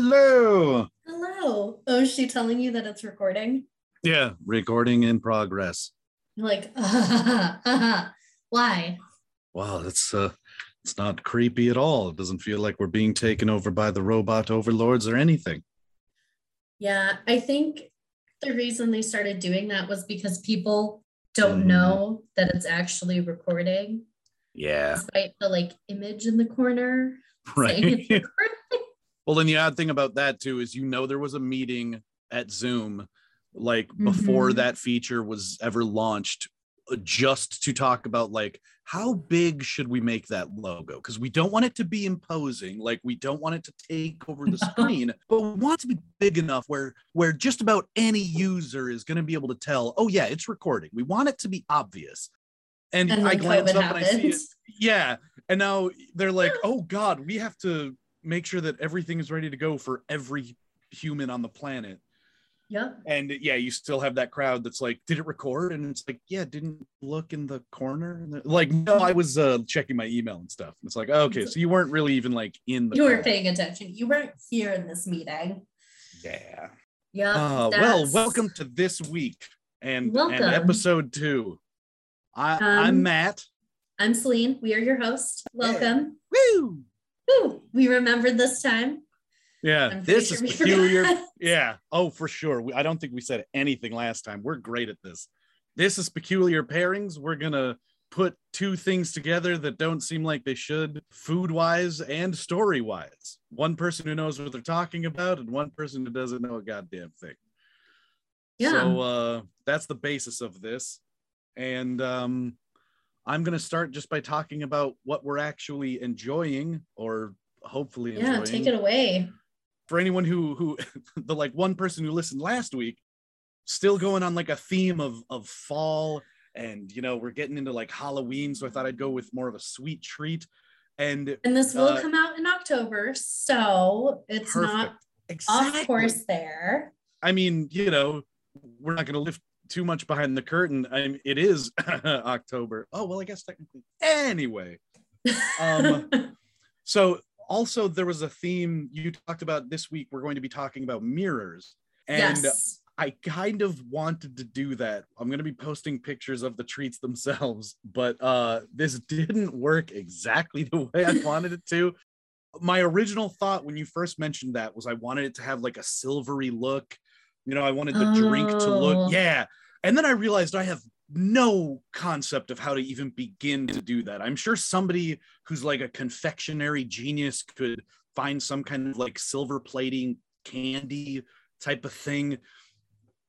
Hello. Hello. Oh, is she telling you that it's recording? Yeah, recording in progress. You're like, uh, why? Wow, it's uh it's not creepy at all. It doesn't feel like we're being taken over by the robot overlords or anything. Yeah, I think the reason they started doing that was because people don't Mm. know that it's actually recording, Yeah. despite the like image in the corner. Right. well, then the odd thing about that too is you know there was a meeting at Zoom like before Mhm. that feature was ever launched uh, just to talk about like how big should we make that logo? Because we don't want it to be imposing like we don't want it to take over the screen but we want it to be big enough where where just about any user is going to be able to tell oh yeah it's recording. We want it to be obvious. And, And i then glance up and i see it yeah and now they're like oh god we have to make sure that everything is ready to go for every human on the planet Yeah. and yeah you still have that crowd that's like did it record and it's like yeah didn't look in the corner like no i was uh checking my email and stuff it's like okay so you weren't really even like in the You weren't paying attention. You weren't here in this meeting. yeah Yeah. uh, well welcome to this week and Welcome. and episode two i Um, i'm matt I'm Celine. We are your host. Welcome. Woo! Woo. We remembered this time. yeah this sure is peculiar forgot. Yeah. Oh, for sure. We, I don't think we said anything last time. We're great at this. This is peculiar pairings. We're gonna put two things together that don't seem like they should, food wise and story wise. One person who knows what they're talking about, and one person who doesn't know a goddamn thing. Yeah. So uh, that's the basis of this, and um, I'm gonna start just by talking about what we're actually enjoying, or hopefully enjoying yeah. Take it away. for anyone who who the like one person who listened last week still going on like a theme of of fall and you know we're getting into like halloween so i thought i'd go with more of a sweet treat and And this will Uh, come out in October, so it's not exactly off course there. i mean you know we're not going to lift too much behind the curtain I mean, it is october oh well i guess technically anyway Um, so also there was a theme you talked about this week we're going to be talking about mirrors and yes. I kind of wanted to do that. I'm going to be posting pictures of the treats themselves, but uh this didn't work exactly the way I wanted it to. My original thought when you first mentioned that was I wanted it to have like a silvery look. You know, I wanted the drink to Oh. look yeah. And then I realized I have no concept of how to even begin to do that. I'm sure somebody who's like a confectionery genius could find some kind of like silver plating candy type of thing.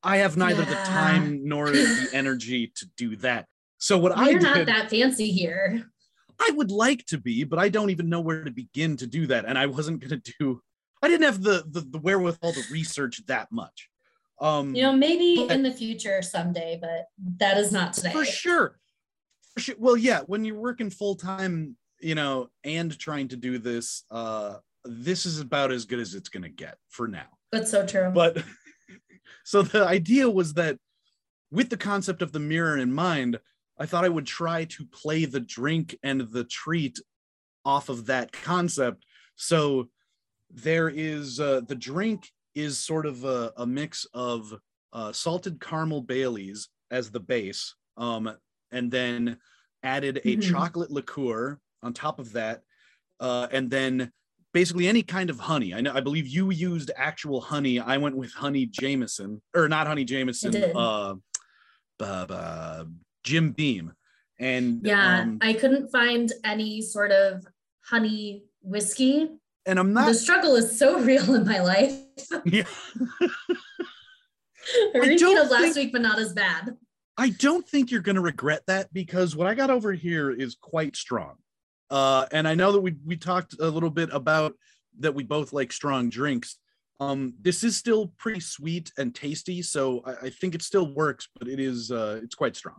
I have neither the time nor the energy to do that. So what I We're not did, that fancy here. I would like to be, but I don't even know where to begin to do that. And I wasn't gonna do. I didn't have the the, the wherewithal to research that much. Um, You know, maybe in the future someday, but that is not today. for sure. For sure. Well, yeah, when you're working full time, you know, and trying to do this, uh, this is about as good as it's gonna get for now. But so true. but so the idea was that with the concept of the mirror in mind i thought i would try to play the drink and the treat off of that concept so there is uh, the drink is sort of a, a mix of uh, salted caramel baileys as the base um, and then added a Mhm. chocolate liqueur on top of that uh, and then basically any kind of honey. I know I believe you used actual honey. I went with honey Jameson or not honey Jameson. Uh, Jim Beam, and yeah, um, I couldn't find any sort of honey whiskey. And I'm not. the struggle is so real in my life. Yeah, A repeat don't of last think- week, but not as bad. I don't think you're going to regret that because what I got over here is quite strong. Uh, and I know that we we talked a little bit about that we both like strong drinks. Um, this is still pretty sweet and tasty, so I, I think it still works, but it is uh, it's quite strong.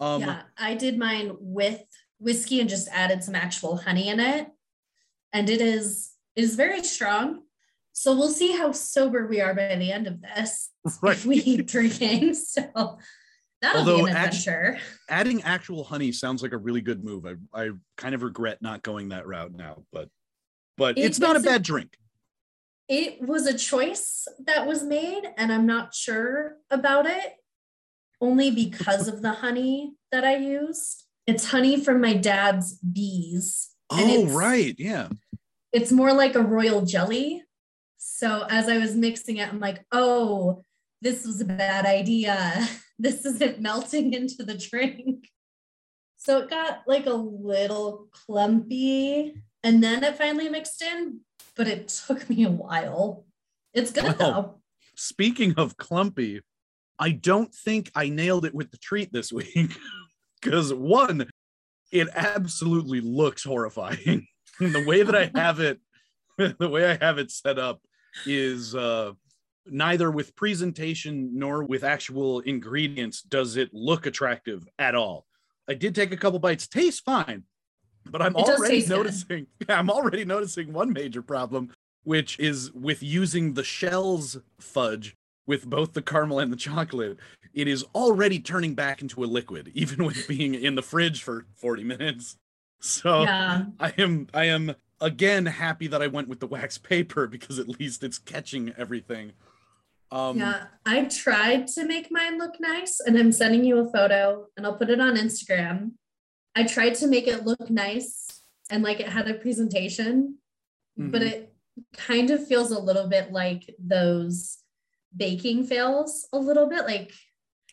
Um, yeah, I did mine with whiskey and just added some actual honey in it, and it is it is very strong. So we'll see how sober we are by the end of this right. if we keep drinking. So that'll Although be an adventure. Adding actual honey sounds like a really good move. I, I kind of regret not going that route now, but but It- it's not a- bad drink. it was a choice that was made, and I'm not sure about it only because of the honey that I used. It's honey from my dad's bees. Oh, right. Yeah. It's more like a royal jelly. So as I was mixing it, I'm like, oh, this was a bad idea. This isn't melting into the drink. So it got like a little clumpy and then it finally mixed in, but it took me a while. It's good Wow. though. Speaking of clumpy, I don't think I nailed it with the treat this week. Because one, it absolutely looks horrifying. the way that I have it, the way I have it set up is uh neither with presentation nor with actual ingredients does it look attractive at all. I did take a couple bites, tastes fine, but I'm It already noticing I'm already noticing one major problem, which is with using the shells fudge with both the caramel and the chocolate, it is already turning back into a liquid, even with being in the fridge for 40 minutes. So Yeah. I am I am again happy that I went with the wax paper because at least it's catching everything. Um yeah, I tried to make mine look nice, and I'm sending you a photo, and I'll put it on Instagram. I tried to make it look nice and like it had a presentation, but Mhm. it kind of feels a little bit like those baking fails, a little bit like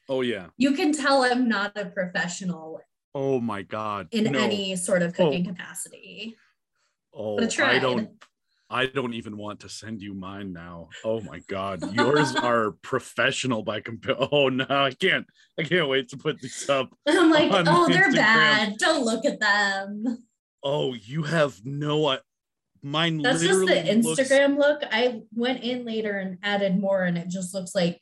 oh yeah. you can tell I'm not a professional Oh my god. in No. any sort of cooking oh. capacity. Oh, I don't I don't even want to send you mine now. Oh my god. Yours are professional by compare. Oh no, I can't. I can't wait to put these up. I'm like, oh, they're bad. Don't look at them. Oh, you have no mine That's just the looks- Instagram look. I went in later and added more, and it just looks like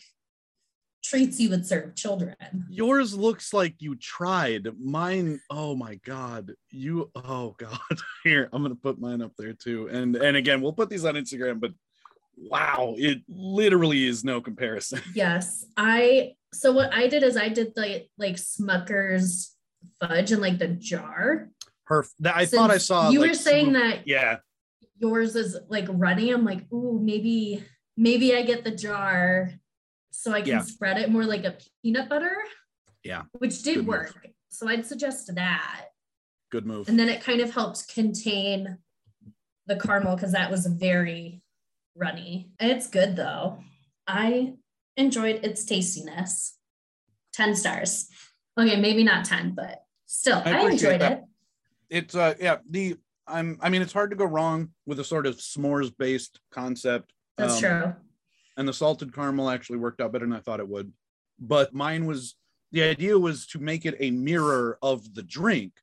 treats you would serve children. yours looks like you tried mine oh my god you oh god here i'm gonna put mine up there too and and again we'll put these on instagram but wow it literally is no comparison Yes, I. So what I did is I did the like Smucker's fudge in like the jar. her that i thought i saw You like, were saying swoop- that yeah yours is like runny. I'm like, ooh, maybe maybe I get the jar so I can Yeah. spread it more like a peanut butter. Yeah, which did good move. work. So I'd suggest that. good move And then it kind of helped contain the caramel because that was very runny. It's good though. I enjoyed its tastiness. 10 stars. Okay, maybe not 10, but still, I I, enjoyed that. it. it's uh yeah the i'm i mean it's hard to go wrong with a sort of s'mores based concept That's Um, true. and the salted caramel actually worked out better than I thought it would. But mine was the idea was to make it a mirror of the drink.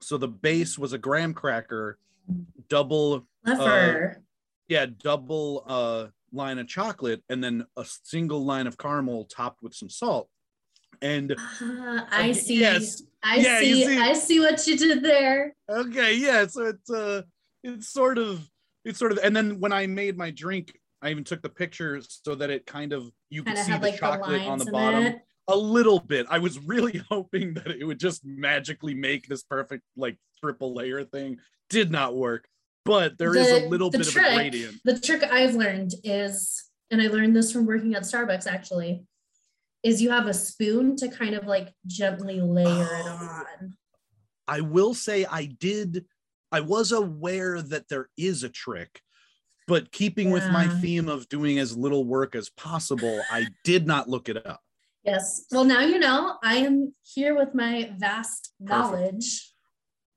So the base was a graham cracker, double, Clever. yeah, double uh line of chocolate, and then a single line of caramel topped with some salt. And Ah, I see. yes. I Yeah, see. see- I see what you did there. okay, yeah, so it's uh it's sort of it's sort of and then when I made my drink, I even took the picture so that it kind of you could Kind see the like chocolate lines on the bottom. it. a little bit. I was really hoping that it would just magically make this perfect like triple layer thing. Did not work, but there is a little bit trick- of a gradient. The trick I've learned is, and I learned this from working at Starbucks actually, is you have a spoon to kind of like gently layer it Oh. on. I will say I did. I was aware that there is a trick, but keeping with my theme of doing as little work as possible, I did not look it up. Yes. Well, now you know I am here with my vast knowledge,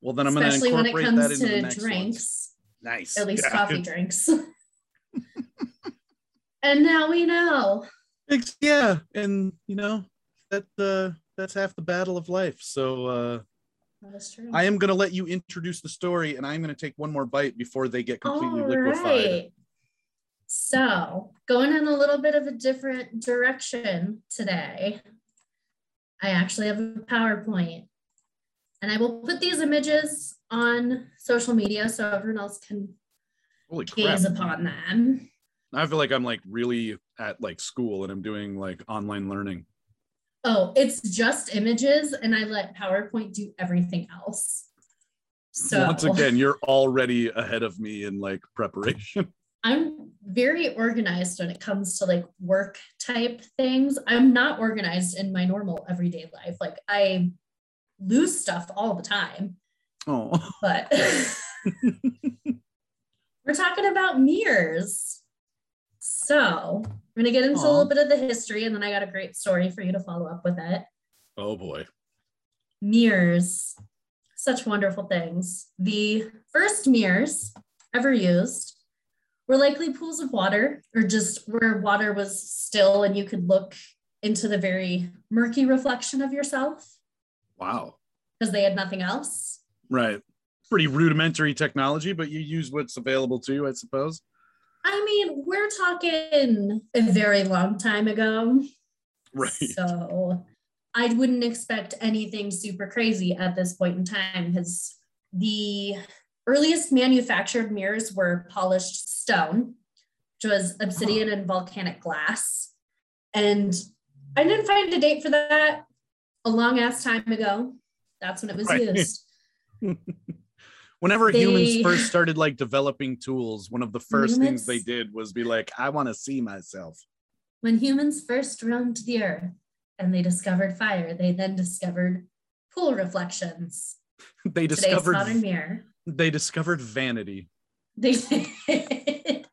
Well, then I'm going to especially when it incorporate that comes into to ones. drinks, Nice. at least Yeah. coffee drinks. and now we know. It's- yeah, and you know that uh, that's half the battle of life. So. uh That is true. I am going to let you introduce the story, and I'm going to take one more bite before they get completely All liquefied. right. So, going in a little bit of a different direction today, I actually have a PowerPoint. And I will put these images on social media so everyone else can Holy crap! gaze upon them. I feel like I'm like really at like school, and I'm doing like online learning. Oh, it's just images, and I let PowerPoint do everything else. So Once again, you're already ahead of me in like preparation. I'm very organized when it comes to like work type things. I'm not organized in my normal everyday life. Like I lose stuff all the time. Oh. But we're talking about mirrors. So we're gonna get into a little bit of the history, and then I got a great story for you to follow up with it. Oh boy. Mirrors, such wonderful things. The first mirrors ever used were likely pools of water, or just where water was still and you could look into the very murky reflection of yourself Wow. because they had nothing else. Right. Pretty rudimentary technology, but you use what's available to you, I suppose. I mean, we're talking a very long time ago. Right. So I wouldn't expect anything super crazy at this point in time because the earliest manufactured mirrors were polished stone, which was obsidian and volcanic glass. And I didn't find a date for that a long ass time ago. That's when it was Right. used. Whenever humans first started like developing tools, one of the first things they did was be like, I want to see myself. When humans first roamed the earth and they discovered fire, they then discovered pool reflections. They Today's discovered modern mirror. they discovered vanity. They did.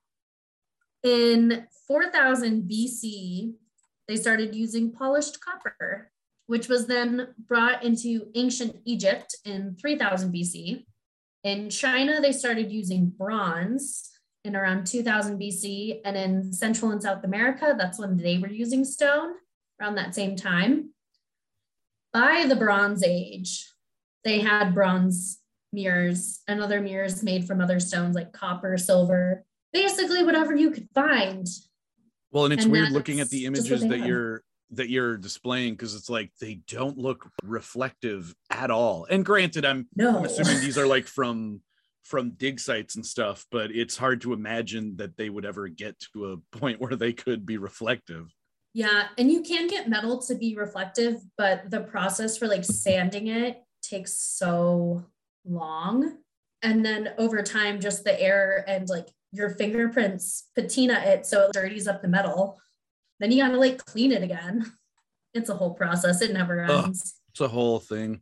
In 4000 BC, they started using polished copper, which was then brought into ancient Egypt in 3000 BC. In China, they started using bronze in around 2000 BC. And in Central and South America, that's when they were using stone around that same time. By the Bronze Age, they had bronze mirrors and other mirrors made from other stones like copper, silver, basically whatever you could find. Well, and it's And weird looking at the images that you're that you're displaying because it's like they don't look reflective at all. And granted, I'm No. I'm assuming these are like from from dig sites and stuff, but it's hard to imagine that they would ever get to a point where they could be reflective. Yeah, and you can get metal to be reflective, but the process for like sanding it takes so long. And then over time, just the air and like your fingerprints patina it so it dirties up the metal. Then you gotta like clean it again. It's a whole process. It never Ugh. ends. It's a whole thing.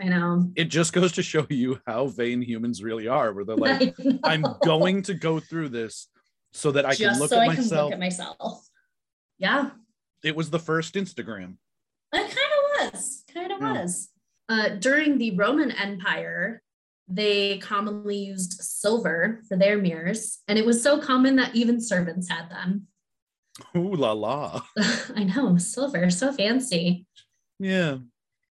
I know. It just goes to show you how vain humans really are, where they're like. I'm going to go through this so that I can just look so at I can myself. look at myself. Yeah, It was the first Instagram. It kind of was. Kind of Yeah. was. Uh, during the Roman Empire, they commonly used silver for their mirrors, and it was so common that even servants had them. Ooh la la. I know, silver, so fancy. Yeah.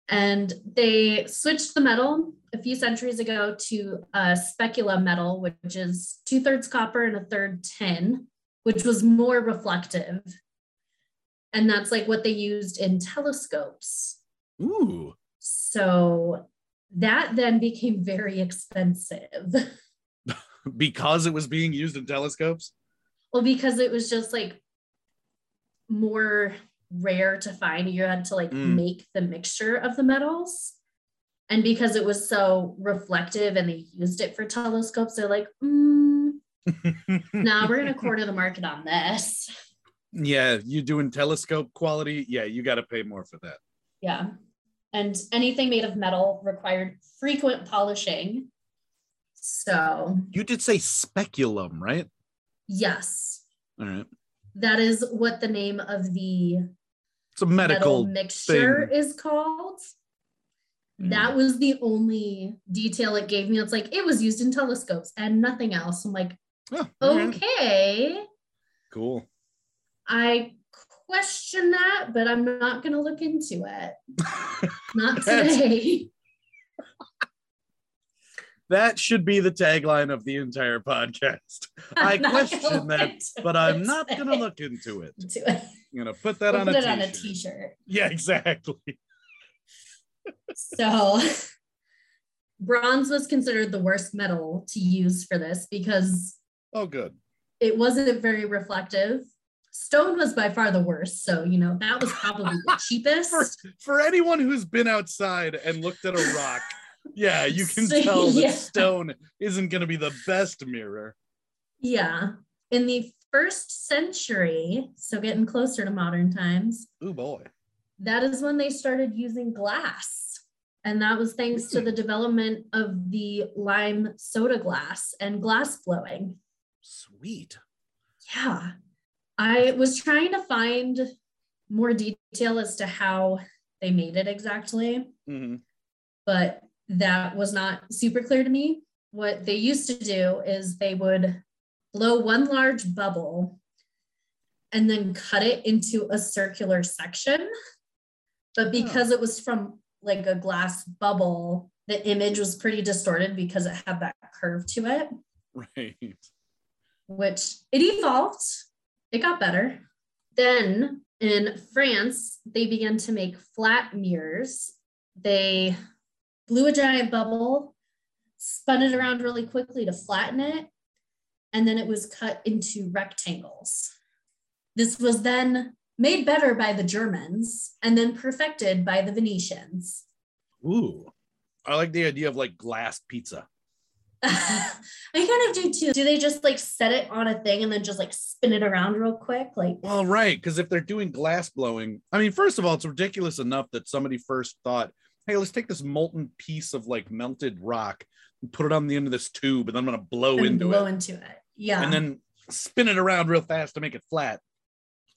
And they switched the metal a few centuries ago to uh, speculum metal, which is two thirds copper and a third tin, which was more reflective. And that's like what they used in telescopes. Ooh. So that then became very expensive. Because it was being used in telescopes. well, because it was just like more rare to find. You had to like Mm. make the mixture of the metals. And because it was so reflective and they used it for telescopes, they're like, mm, nah, we're going to quarter the market on this. yeah, you're doing telescope quality? Yeah, you got to pay more for that. Yeah. And anything made of metal required frequent polishing. So, You did say speculum, right? yes, All right. That is what the name of the It's a metal medical. mixture thing. is called. Mm. That was the only detail it gave me. It's like it was used in telescopes and nothing else. I'm like, Oh, all right. okay, Cool. I question that, but I'm not going to look into it. Not That's- today. That should be the tagline of the entire podcast. I I'm gonna question that, but I'm not going to look into it. I'm going to put that We'll on, put a it on a t-shirt. t-shirt. Yeah, exactly. So bronze was considered the worst metal to use for this because Oh, good. it wasn't very reflective. Stone was by far the worst. So, you know, that was probably the cheapest. For, for anyone who's been outside and looked at a rock, yeah, you can So, tell that yeah. stone isn't going to be the best mirror. Yeah. in the first century, so getting closer to modern times, Oh boy. that is when they started using glass. And that was thanks to the development of the lime soda glass and glass blowing. Sweet. Yeah. I was trying to find more detail as to how they made it exactly, Mhm. but that was not super clear to me. What they used to do is they would blow one large bubble and then cut it into a circular section. But oh. because it was from like a glass bubble, the image was pretty distorted because it had that curve to it Right. which it evolved. It got better. Then in France, they began to make flat mirrors. They blew a giant bubble, spun it around really quickly to flatten it, and then it was cut into rectangles. This was then made better by the Germans and then perfected by the Venetians. Ooh. I like the idea of like glass pizza. I kind of do too. Do they just like set it on a thing and then just like spin it around real quick? Like, Well, right. Because if they're doing glass blowing, I mean, first of all, it's ridiculous enough that somebody first thought, hey, let's take this molten piece of like melted rock and put it on the end of this tube, and then I'm going to blow and into blow it. Blow into it. Yeah. and then spin it around real fast to make it flat.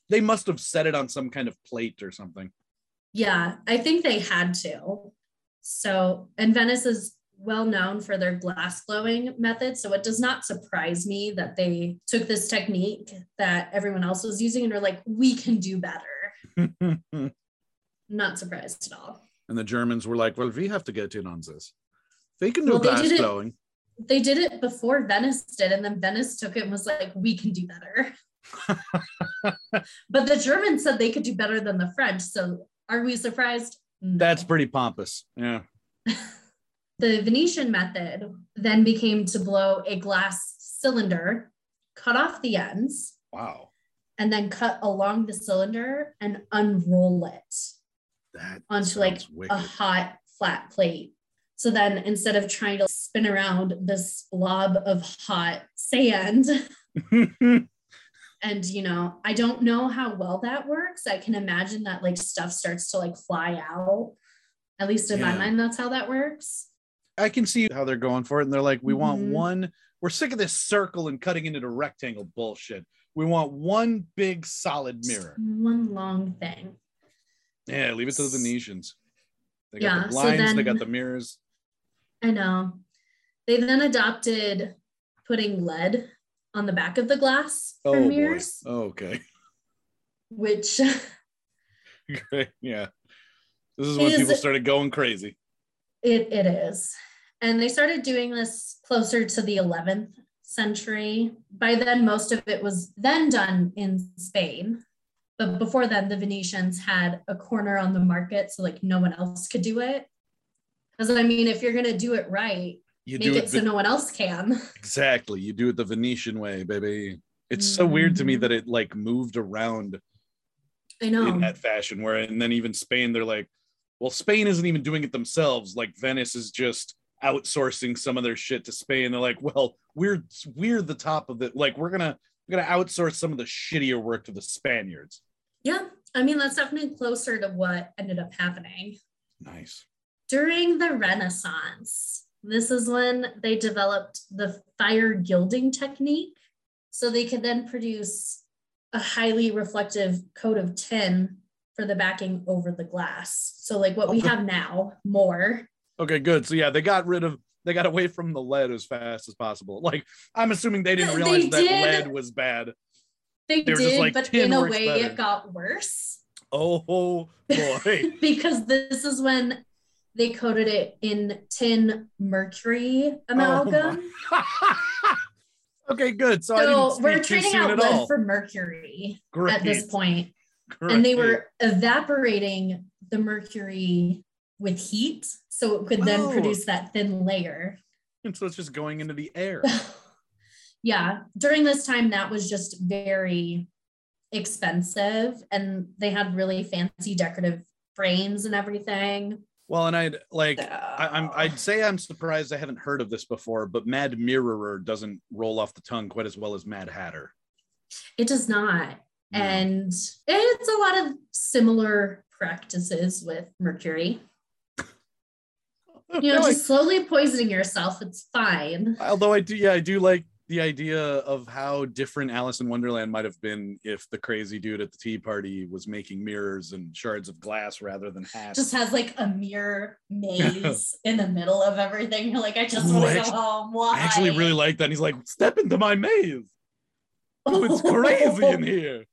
They must have set it on some kind of plate or something. yeah, I think they had to. So, and Venice is well known for their glass blowing method. So it does not surprise me that they took this technique that everyone else was using and are like, we can do better. Not surprised at all. The Germans were like, well, we have to get in on this. They can do Well, glass it- blowing. They did it before Venice did, and then Venice took it and was like, we can do better. but the Germans said they could do better than the French. So are we surprised? No. That's pretty pompous. Yeah. The Venetian method then became to blow a glass cylinder, cut off the ends, Wow. and then cut along the cylinder and unroll it That onto like wicked. a hot flat plate. So then instead of trying to spin around this blob of hot sand, and you know, I don't know how well that works. I can imagine that like stuff starts to like fly out. At least in my mind, that's how that works. I can see how they're going for it. And they're like, we want Mhm. one, we're sick of this circle and cutting into the rectangle bullshit. We want one big solid mirror. One long thing. Yeah, leave it to the Venetians. They got Yeah, the so blinds, they got the mirrors. I know. They then adopted putting lead on the back of the glass for Oh, mirrors, boy. Okay. which Great. Yeah. This is when Is- people started going crazy. it, it is. And they started doing this closer to the 11th century. By then, most of it was then done in Spain. But before then, the Venetians had a corner on the market, so like no one else could do it. Because I mean, if you're gonna do it right, You make do it, it so no one else can. exactly. You do it the Venetian way, baby. It's so weird to me Mhm. that it like moved around I know. in that fashion where and then even Spain they're like well Spain isn't even doing it themselves like Venice is just outsourcing some of their shit to Spain they're like well we're we're the top of it like we're gonna we're gonna outsource some of the shittier work to the Spaniards Yeah, I mean, that's definitely closer to what ended up happening. nice During the Renaissance, this is when they developed the fire gilding technique. So they could then produce a highly reflective coat of tin for the backing over the glass. So, like what we have now, more. okay good so yeah they got rid of they got away from the lead as fast as possible like I'm assuming they didn't They realize that did. lead was bad They They did, like, but in a way, better. it got worse. oh boy because this is when they coated it in tin mercury amalgam. Oh, okay good so, so we're trading out lead for mercury Great. at this point. And they were evaporating the mercury with heat so it could then Oh. produce that thin layer. And so it's just going into the air. yeah, during this time, that was just very expensive and they had really fancy decorative frames and everything. Well, and I'd like I, I'm So- I'd say I'm surprised I haven't heard of this before, but Mad Mirrorer doesn't roll off the tongue quite as well as Mad Hatter. It does not. No. And it's a lot of similar practices with mercury. You know, No, I- just slowly poisoning yourself, it's fine. although I do, yeah, I do like the idea of how different Alice in Wonderland might have been if the crazy dude at the tea party was making mirrors and shards of glass rather than hats. Just has like a mirror maze in the middle of everything. You're like, I just want to go home. Why? I actually really like that. And he's like, step into my maze. Oh, it's crazy in here.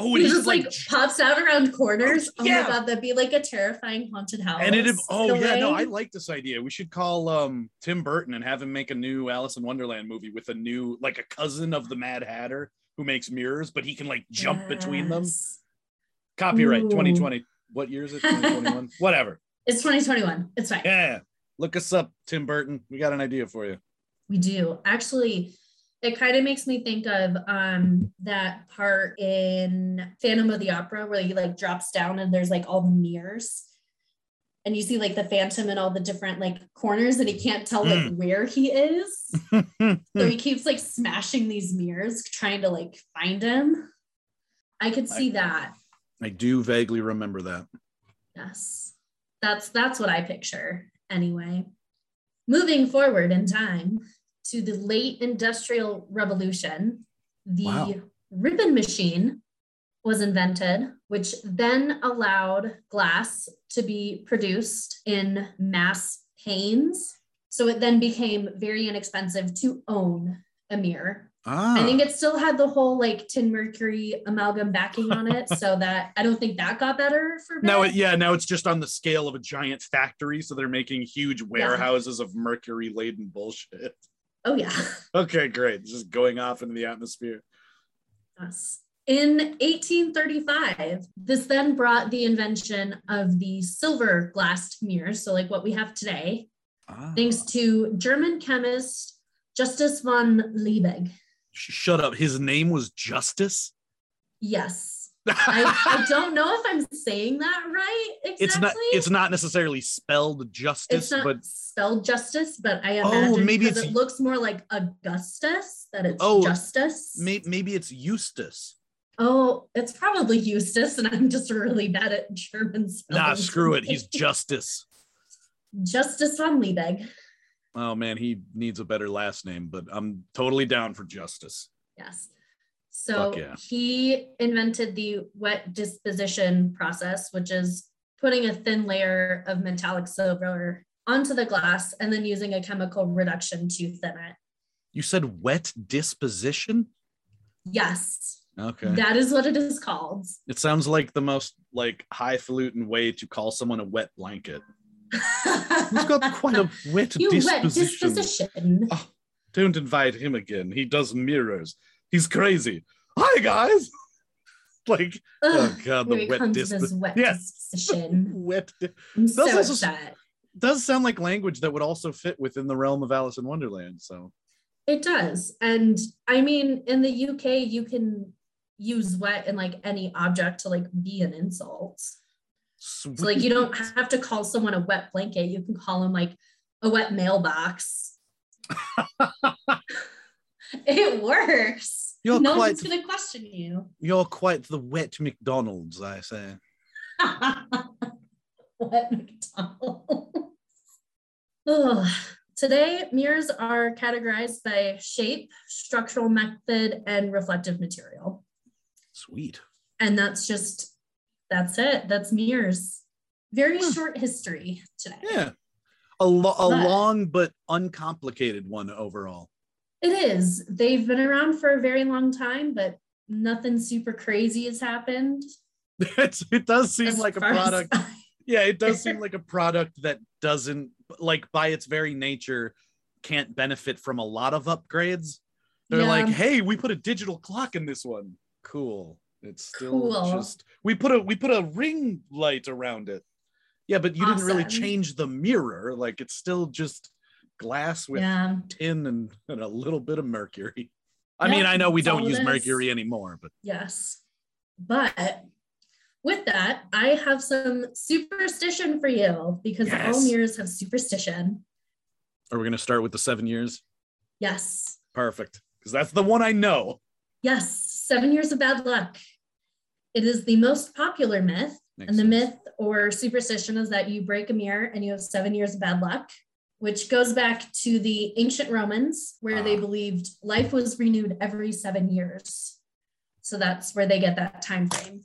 Oh, and He just like pops out around corners. Oh, yeah. my god, that'd be like a terrifying haunted house. and it oh yeah no i like this idea we should call um tim burton and have him make a new alice in wonderland movie with a new like a cousin of the mad hatter who makes mirrors but he can like jump between them copyright Ooh. 2020 what year is it 2021 whatever It's 2021. It's fine. yeah look us up tim burton we got an idea for you We do. Actually, it kind of makes me think of um that part in Phantom of the Opera where he like drops down and there's like all the mirrors. And you see like the phantom in all the different like corners and he can't tell like Mm. where he is. so he keeps like smashing these mirrors, trying to like find him. I could see that. i do vaguely remember that Yes. That's that's what I picture anyway. Moving forward in time to the late industrial revolution, the Wow. ribbon machine was invented, which then allowed glass to be produced in mass panes. So it then became very inexpensive to own a mirror. ah I think it still had the whole like tin mercury amalgam backing on it, so that I don't think that got better for now it, yeah now it's just on the scale of a giant factory so they're making huge warehouses of mercury laden bullshit Oh yeah. okay great just going off into the atmosphere Yes. In 1835, this then brought the invention of the silver glassed mirror, so like what we have today, Ah. thanks to German chemist Justus von Liebig. Shut up. His name was Justice. Yes. I, I don't know if I'm saying that right exactly. it's not. It's not necessarily spelled justice, It's not but spelled justice, but I Oh, imagine maybe it looks more like Augustus that it's Oh, justice. may, maybe it's Eustace. Oh, it's probably Eustace, and I'm just really bad at German spelling. Nah, screw it. He's Justice. Justice von Liebig. Oh man, he needs a better last name, but I'm totally down for Justice. Yes. So yeah. he invented the wet disposition process, which is putting a thin layer of metallic silver onto the glass and then using a chemical reduction to thin it. You said wet disposition. Yes, Okay. that is what it is called. it sounds like the most like highfalutin way to call someone a wet blanket. He's got quite a wet you wet disposition. disposition. Oh, don't invite him again. He does mirrors. He's crazy. Hi guys. Like oh god, the wet disp- wet Yeah. disposition. wet di- I'm so also- upset. does sound like language that would also fit within the realm of Alice in Wonderland. So It does. And I mean, in the UK, you can use wet in like any object to like be an insult. So like you don't have to call someone a wet blanket. You can call them like a wet mailbox. it works. You're no quite- one's gonna question you. You're quite the wet McDonald's, I say. wet McDonald's. Today, mirrors are categorized by shape, structural method, and reflective material. Sweet. And that's just, that's it. That's mirrors. Very Hmm. short history today. Yeah. A, lo- a But- long but uncomplicated one overall. It is. They've been around for a very long time, but nothing super crazy has happened. It does seem as like a product. Yeah, it does seem like a product that doesn't, like, by its very nature, can't benefit from a lot of upgrades. They're Yeah. like, hey, we put a digital clock in this one. Cool. It's still Cool. just we put a we put a ring light around it. Yeah, but you didn't really change the mirror. Like it's still just glass with yeah. tin and, and a little bit of mercury. I Yeah, mean, I know we don't use mercury anymore, but Yes. But with that, I have some superstition for you because all mirrors have superstition. are we gonna start with the seven years? Yes. Perfect. Because that's the one I know. Yes. seven years of bad luck. It is the most popular myth. Makes and the sense. myth or superstition is that you break a mirror and you have seven years of bad luck, which goes back to the ancient Romans, where they Ah. believed life was renewed every seven years. So that's where they get that time frame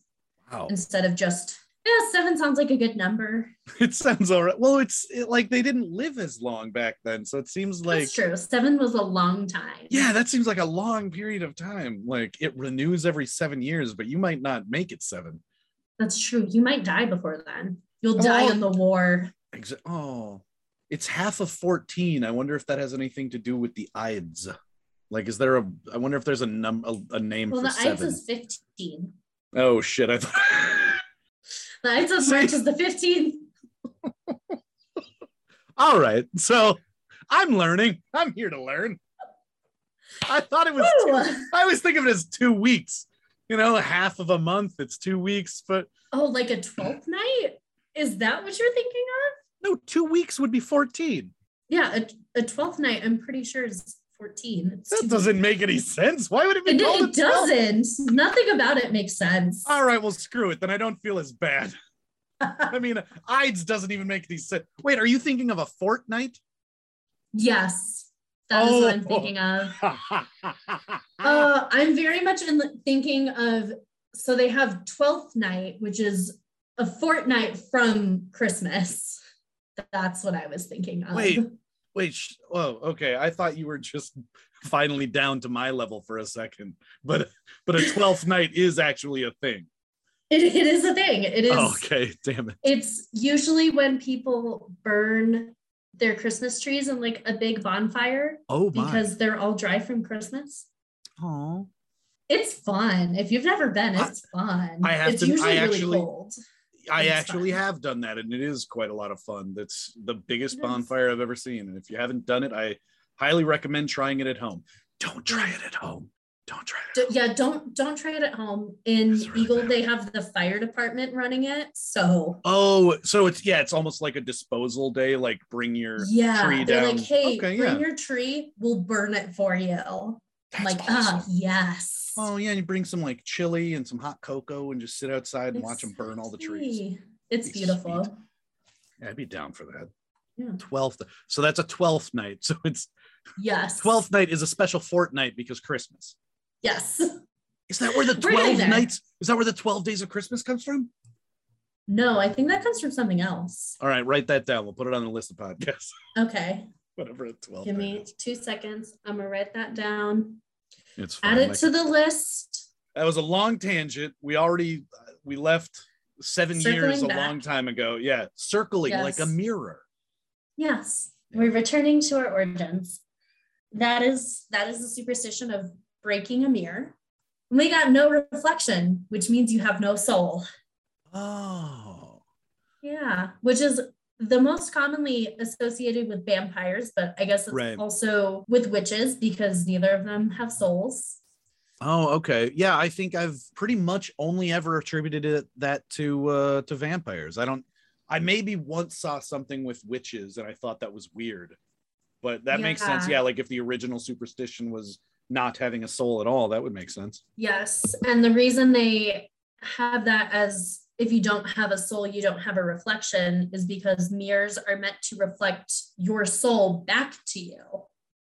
Wow. instead of just, yeah, seven sounds like a good number. It sounds all right. Well, it's it, like they didn't live as long back then, so it seems like That's true. Seven was a long time. yeah, that seems like a long period of time. Like it renews every seven years, but you might not make it seven. That's true. You might die before then. You'll die Oh. in the war. Exa- oh, it's half of 14. I wonder if that has anything to do with the Ides. Like, is there a? I wonder if there's a num a, a name Well, for the Well, the Ides is 15. Oh shit! I thought. The Ides of? March is the 15th. All right, so I'm learning. I'm here to learn. I thought it was. Two, I always think of it as two weeks. You know, half of a month. It's two weeks, but Oh, like a 12th night? Is that what you're thinking of? No, two weeks would be 14. Yeah, a, a 12th night, I'm pretty sure is 14. It's That doesn't make any sense. Why would it be It, called it a 12? doesn't. Nothing about it makes sense. All right, well, screw it. Then I don't feel as bad. I mean, Ides doesn't even make these sense. Wait, are you thinking of a fortnight? yes, that is what I'm Oh. thinking of. Uh, I'm very much in thinking of so they have 12th night, which is a fortnight from Christmas. That's what I was thinking of. Wait. Wait, sh- oh, okay. I thought you were just finally down to my level for a second, but but a twelfth night is actually a thing. It, it is a thing. It is. Oh, okay, damn it. It's usually when people burn their Christmas trees in like a big bonfire Oh my. because they're all dry from Christmas. oh, It's fun. If you've never been, it's fun. I have it's to- I usually actually- really cold. I actually fun. have done that, and it is quite a lot of fun. That's the biggest bonfire I've ever seen, and if you haven't done it, I highly recommend trying it at home. Don't try it at home. Don't try it. D- At home. yeah, don't don't try it at home. In really Eagle, bad. they have the fire department running it. So Oh, so it's yeah, it's almost like a disposal day. Like bring your yeah, tree they're down. like, hey, Okay, bring yeah. your tree, we'll burn it for you. That's like, ah, yes. Oh yeah, and you bring some like chili and some hot cocoa and just sit outside and watch them burn all the trees. It's Be beautiful. sweet. Yeah, I'd be down for that. Yeah. Twelfth. So that's a twelfth night. So it's Yes. twelfth night is a special fortnight because Christmas. Yes. Is that where the twelve there. nights? Is that where the twelve days of Christmas comes from? No, I think that comes from something else. All right, write that down. We'll put it on the list of podcasts. Okay. Whatever a twelve. Give me is. two seconds. I'm gonna write that down. It's Add it Like- to the list. that was a long tangent. We already we left seven years Circling a back. long time ago. Yeah, circling like a mirror. Yes. We're returning to our origins. That is that is the superstition of breaking a mirror. And We got no reflection, which means you have no soul. Oh, Yeah, which is the most commonly associated with vampires, but I guess it's Right. also with witches because neither of them have souls. oh, okay. Yeah, I think I've pretty much only ever attributed it, that to uh, to vampires. I don't. I maybe once saw something with witches, and I thought that was weird. But that makes sense. Yeah. Yeah, like if the original superstition was not having a soul at all, that would make sense. Yes. And the reason they have that as if you don't have a soul, you don't have a reflection is because mirrors are meant to reflect your soul back to you.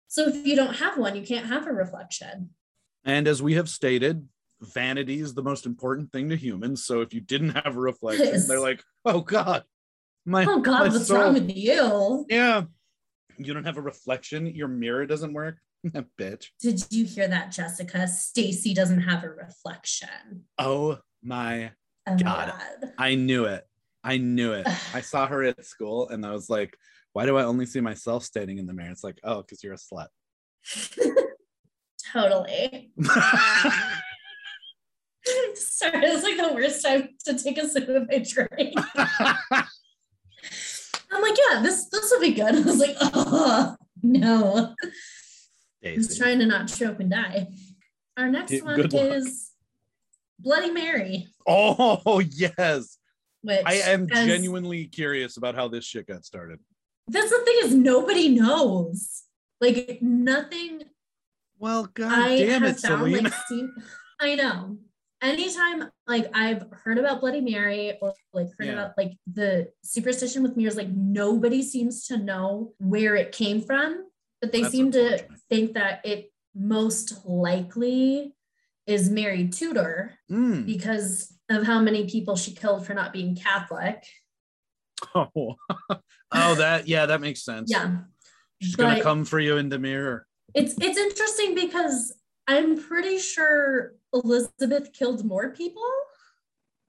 So if you don't have one, you can't have a reflection. And as we have stated, vanity is the most important thing to humans. So if you didn't have a reflection, they're like, "Oh God, my Oh my God, what's soul." wrong with you? Yeah, you don't have a reflection. Your mirror doesn't work. Bitch. Did you hear that, Jessica? Stacy doesn't have a reflection. Oh my! Oh Got God. I knew it. I knew it. I saw her at school, and I was like, "Why do I only see myself standing in the mirror?" It's like, "Oh, because you're a slut." totally. Sorry, it's like the worst time to take a sip of my drink. I'm like, yeah, this this will be good. I was like, oh no. I was Daisy. trying to not choke and die. Our next one good is Bloody Mary, Oh yes, which I am as- genuinely curious about how this shit got started. That's the thing is nobody knows. Like nothing Well, god I damn it, found Selena. like seen, I know. Anytime like I've heard about Bloody Mary or like heard Yeah. about like the superstition with mirrors, like nobody seems to know where it came from, but they That's seem to think that it most likely is Mary Tudor Mm. because of how many people she killed for not being Catholic. Oh. oh, that yeah, that makes sense. Yeah. She's gonna come for you in the mirror. It's it's interesting because I'm pretty sure Elizabeth killed more people.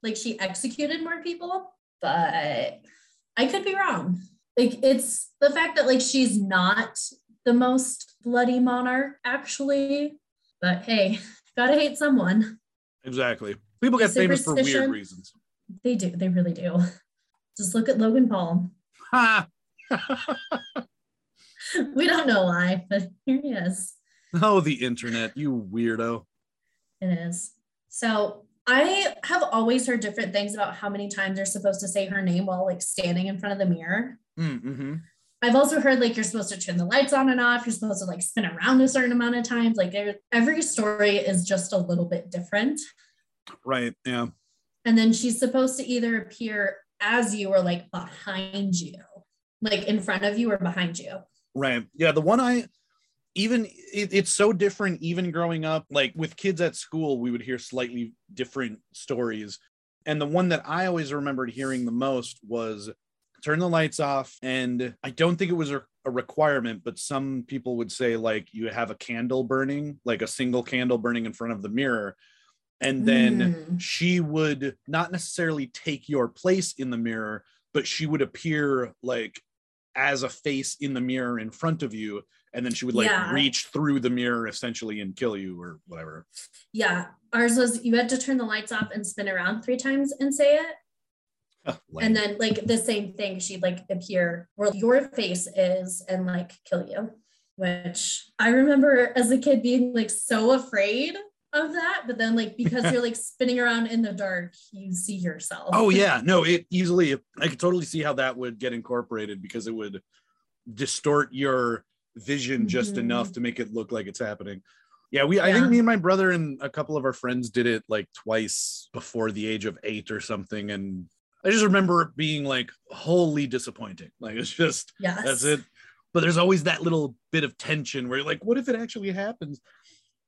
Like she executed more people, but I could be wrong. Like it's the fact that like she's not the most bloody monarch actually. But hey, gotta hate someone. Exactly. People get famous for weird reasons. They do, they really do. Just look at Logan Paul. Ha! We don't know why, but here he is. oh, the internet, you weirdo. It is. So I have always heard different things about how many times you're supposed to say her name while like standing in front of the mirror. Mm-hmm. I've also heard like you're supposed to turn the lights on and off. You're supposed to like spin around a certain amount of times. Like there- every story is just a little bit different. Right. Yeah. And then she's supposed to either appear as you or like behind you, like in front of you or behind you. Right. Yeah. The one I even it, it's so different even growing up like with kids at school we would hear slightly different stories and the one that i always remembered hearing the most was turn the lights off and i don't think it was a, requirement but some people would say like you have a candle burning like a single candle burning in front of the mirror and then Mm. she would not necessarily take your place in the mirror but she would appear like as a face in the mirror in front of you and then she would like Yeah. reach through the mirror essentially and kill you or whatever yeah. Ours was you had to turn the lights off and spin around three times and say it. Lame. And then like the same thing, she'd like appear where your face is and like kill you. Which I remember as a kid being like so afraid of that. But then like because you're like spinning around in the dark, you see yourself. oh yeah no it easily i could totally see how that would get incorporated because it would distort your vision just Mhm. enough to make it look like it's happening yeah we i think me and my brother and a couple of our friends did it like twice before the age of eight or something and i just remember it being like wholly disappointing. Like it's just Yes. that's it. But there's always that little bit of tension where you're like what if it actually happens?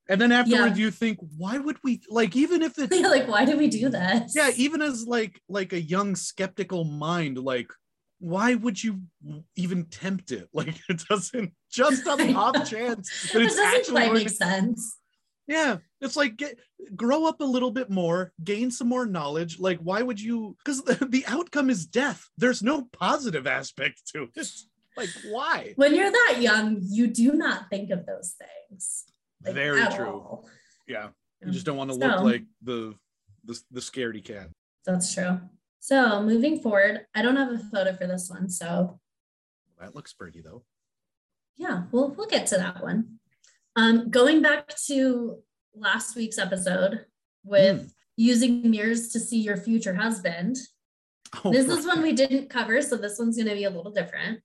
And then afterwards you think why would we like even if it's Yeah, like why did we do that? yeah even as like like a young skeptical mind like why would you even tempt it? Like it doesn't just on the off chance that It doesn't actually quite make sense. Yeah it's like get grow up a little bit more gain some more knowledge like why would you because the, the outcome is death there's no positive aspect to it like why When you're that young, you do not think of those things. like, very true all. yeah you just um, don't want to look like the the, the scaredy cat That's true. So moving forward, I don't have a photo for this one. So that looks pretty though yeah, we'll we'll get to that one. Um, going back to last week's episode with Mm. using mirrors to see your future husband. Oh, this is one we didn't cover, so this one's going to be a little different.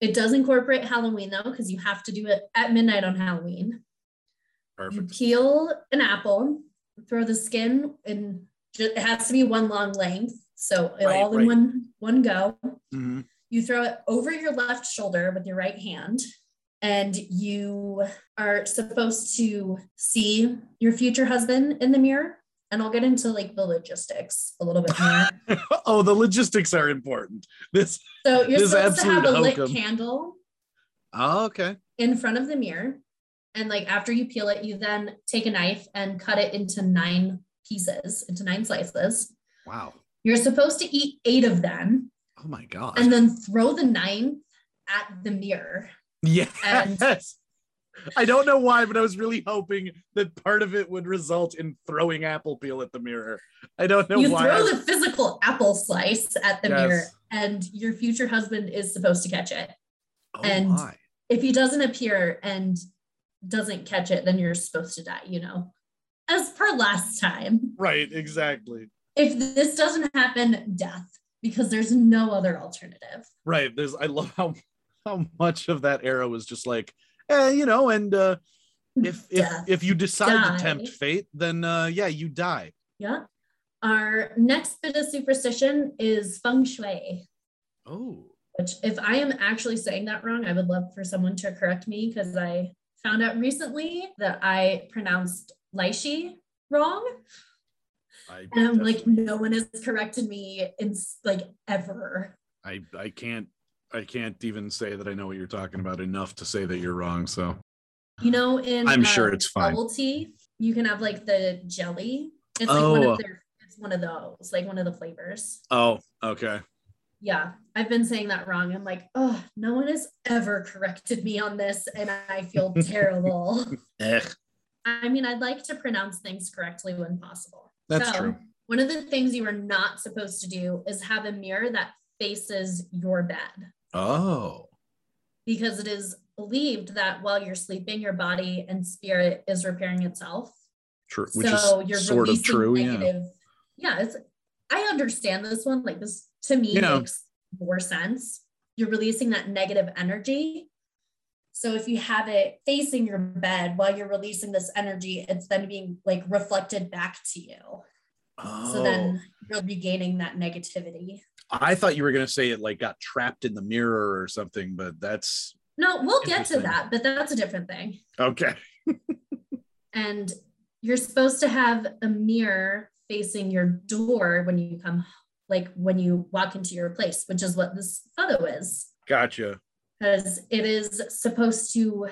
It does incorporate Halloween though, because you have to do it at midnight on Halloween. Perfect. You peel an apple, throw the skin, and it has to be one long length, so it Right, all in right. one one go. Mhm. You throw it over your left shoulder with your right hand, and you are supposed to see your future husband in the mirror. And I'll get into like the logistics a little bit more. oh, the logistics are important. This. So you're This supposed to have a lit hokum. candle Oh, okay. in front of the mirror. And like after you peel it, you then take a knife and cut it into nine pieces, into nine slices. Wow. You're supposed to eat eight of them Oh my god. and then throw the ninth at the mirror. Yes. I don't know why, but I was really hoping that part of it would result in throwing apple peel at the mirror. I don't know you why. throw the physical apple slice at the Yes. mirror, and your future husband is supposed to catch it. oh and- my. If he doesn't appear and doesn't catch it, then you're supposed to die, you know, as per last time. Right, exactly. If this doesn't happen, death, because there's no other alternative. Right. There's I love how how much of that era was just like, eh, you know, and uh If if Death. if you decide Die. to tempt fate, then uh yeah, you die. Yeah. Our next bit of superstition is feng shui, Oh. which, if I am actually saying that wrong, I would love for someone to correct me because I found out recently that I pronounced lychee wrong. I And I'm like, no one has corrected me in like ever. I I can't I can't even say that I know what you're talking about enough to say that you're wrong. So You know, in I'm sure um, it's fine. bubble tea, you can have like the jelly. It's like one Oh. of their it's one of those, like one of the flavors. oh okay. Yeah, I've been saying that wrong. I'm like, oh, no one has ever corrected me on this, and I feel terrible. Eh, I mean, I'd like to pronounce things correctly when possible. that's So, true. One of the things you are not supposed to do is have a mirror that faces your bed Oh. because it is believed that while you're sleeping, your body and spirit is repairing itself. True. Which so is you're sort of true. Yeah. negative. Yeah. it's I understand this one. Like this to me Yeah. makes more sense. You're releasing that negative energy. So if you have it facing your bed while you're releasing this energy, it's then being like reflected back to you. Oh. So then oh. you're regaining that negativity. I thought you were gonna say it like got trapped in the mirror or something, but that's No, we'll get to that, but that's a different thing. okay. and you're supposed to have a mirror facing your door when you come like when you walk into your place which is what this photo is Gotcha. because it is supposed to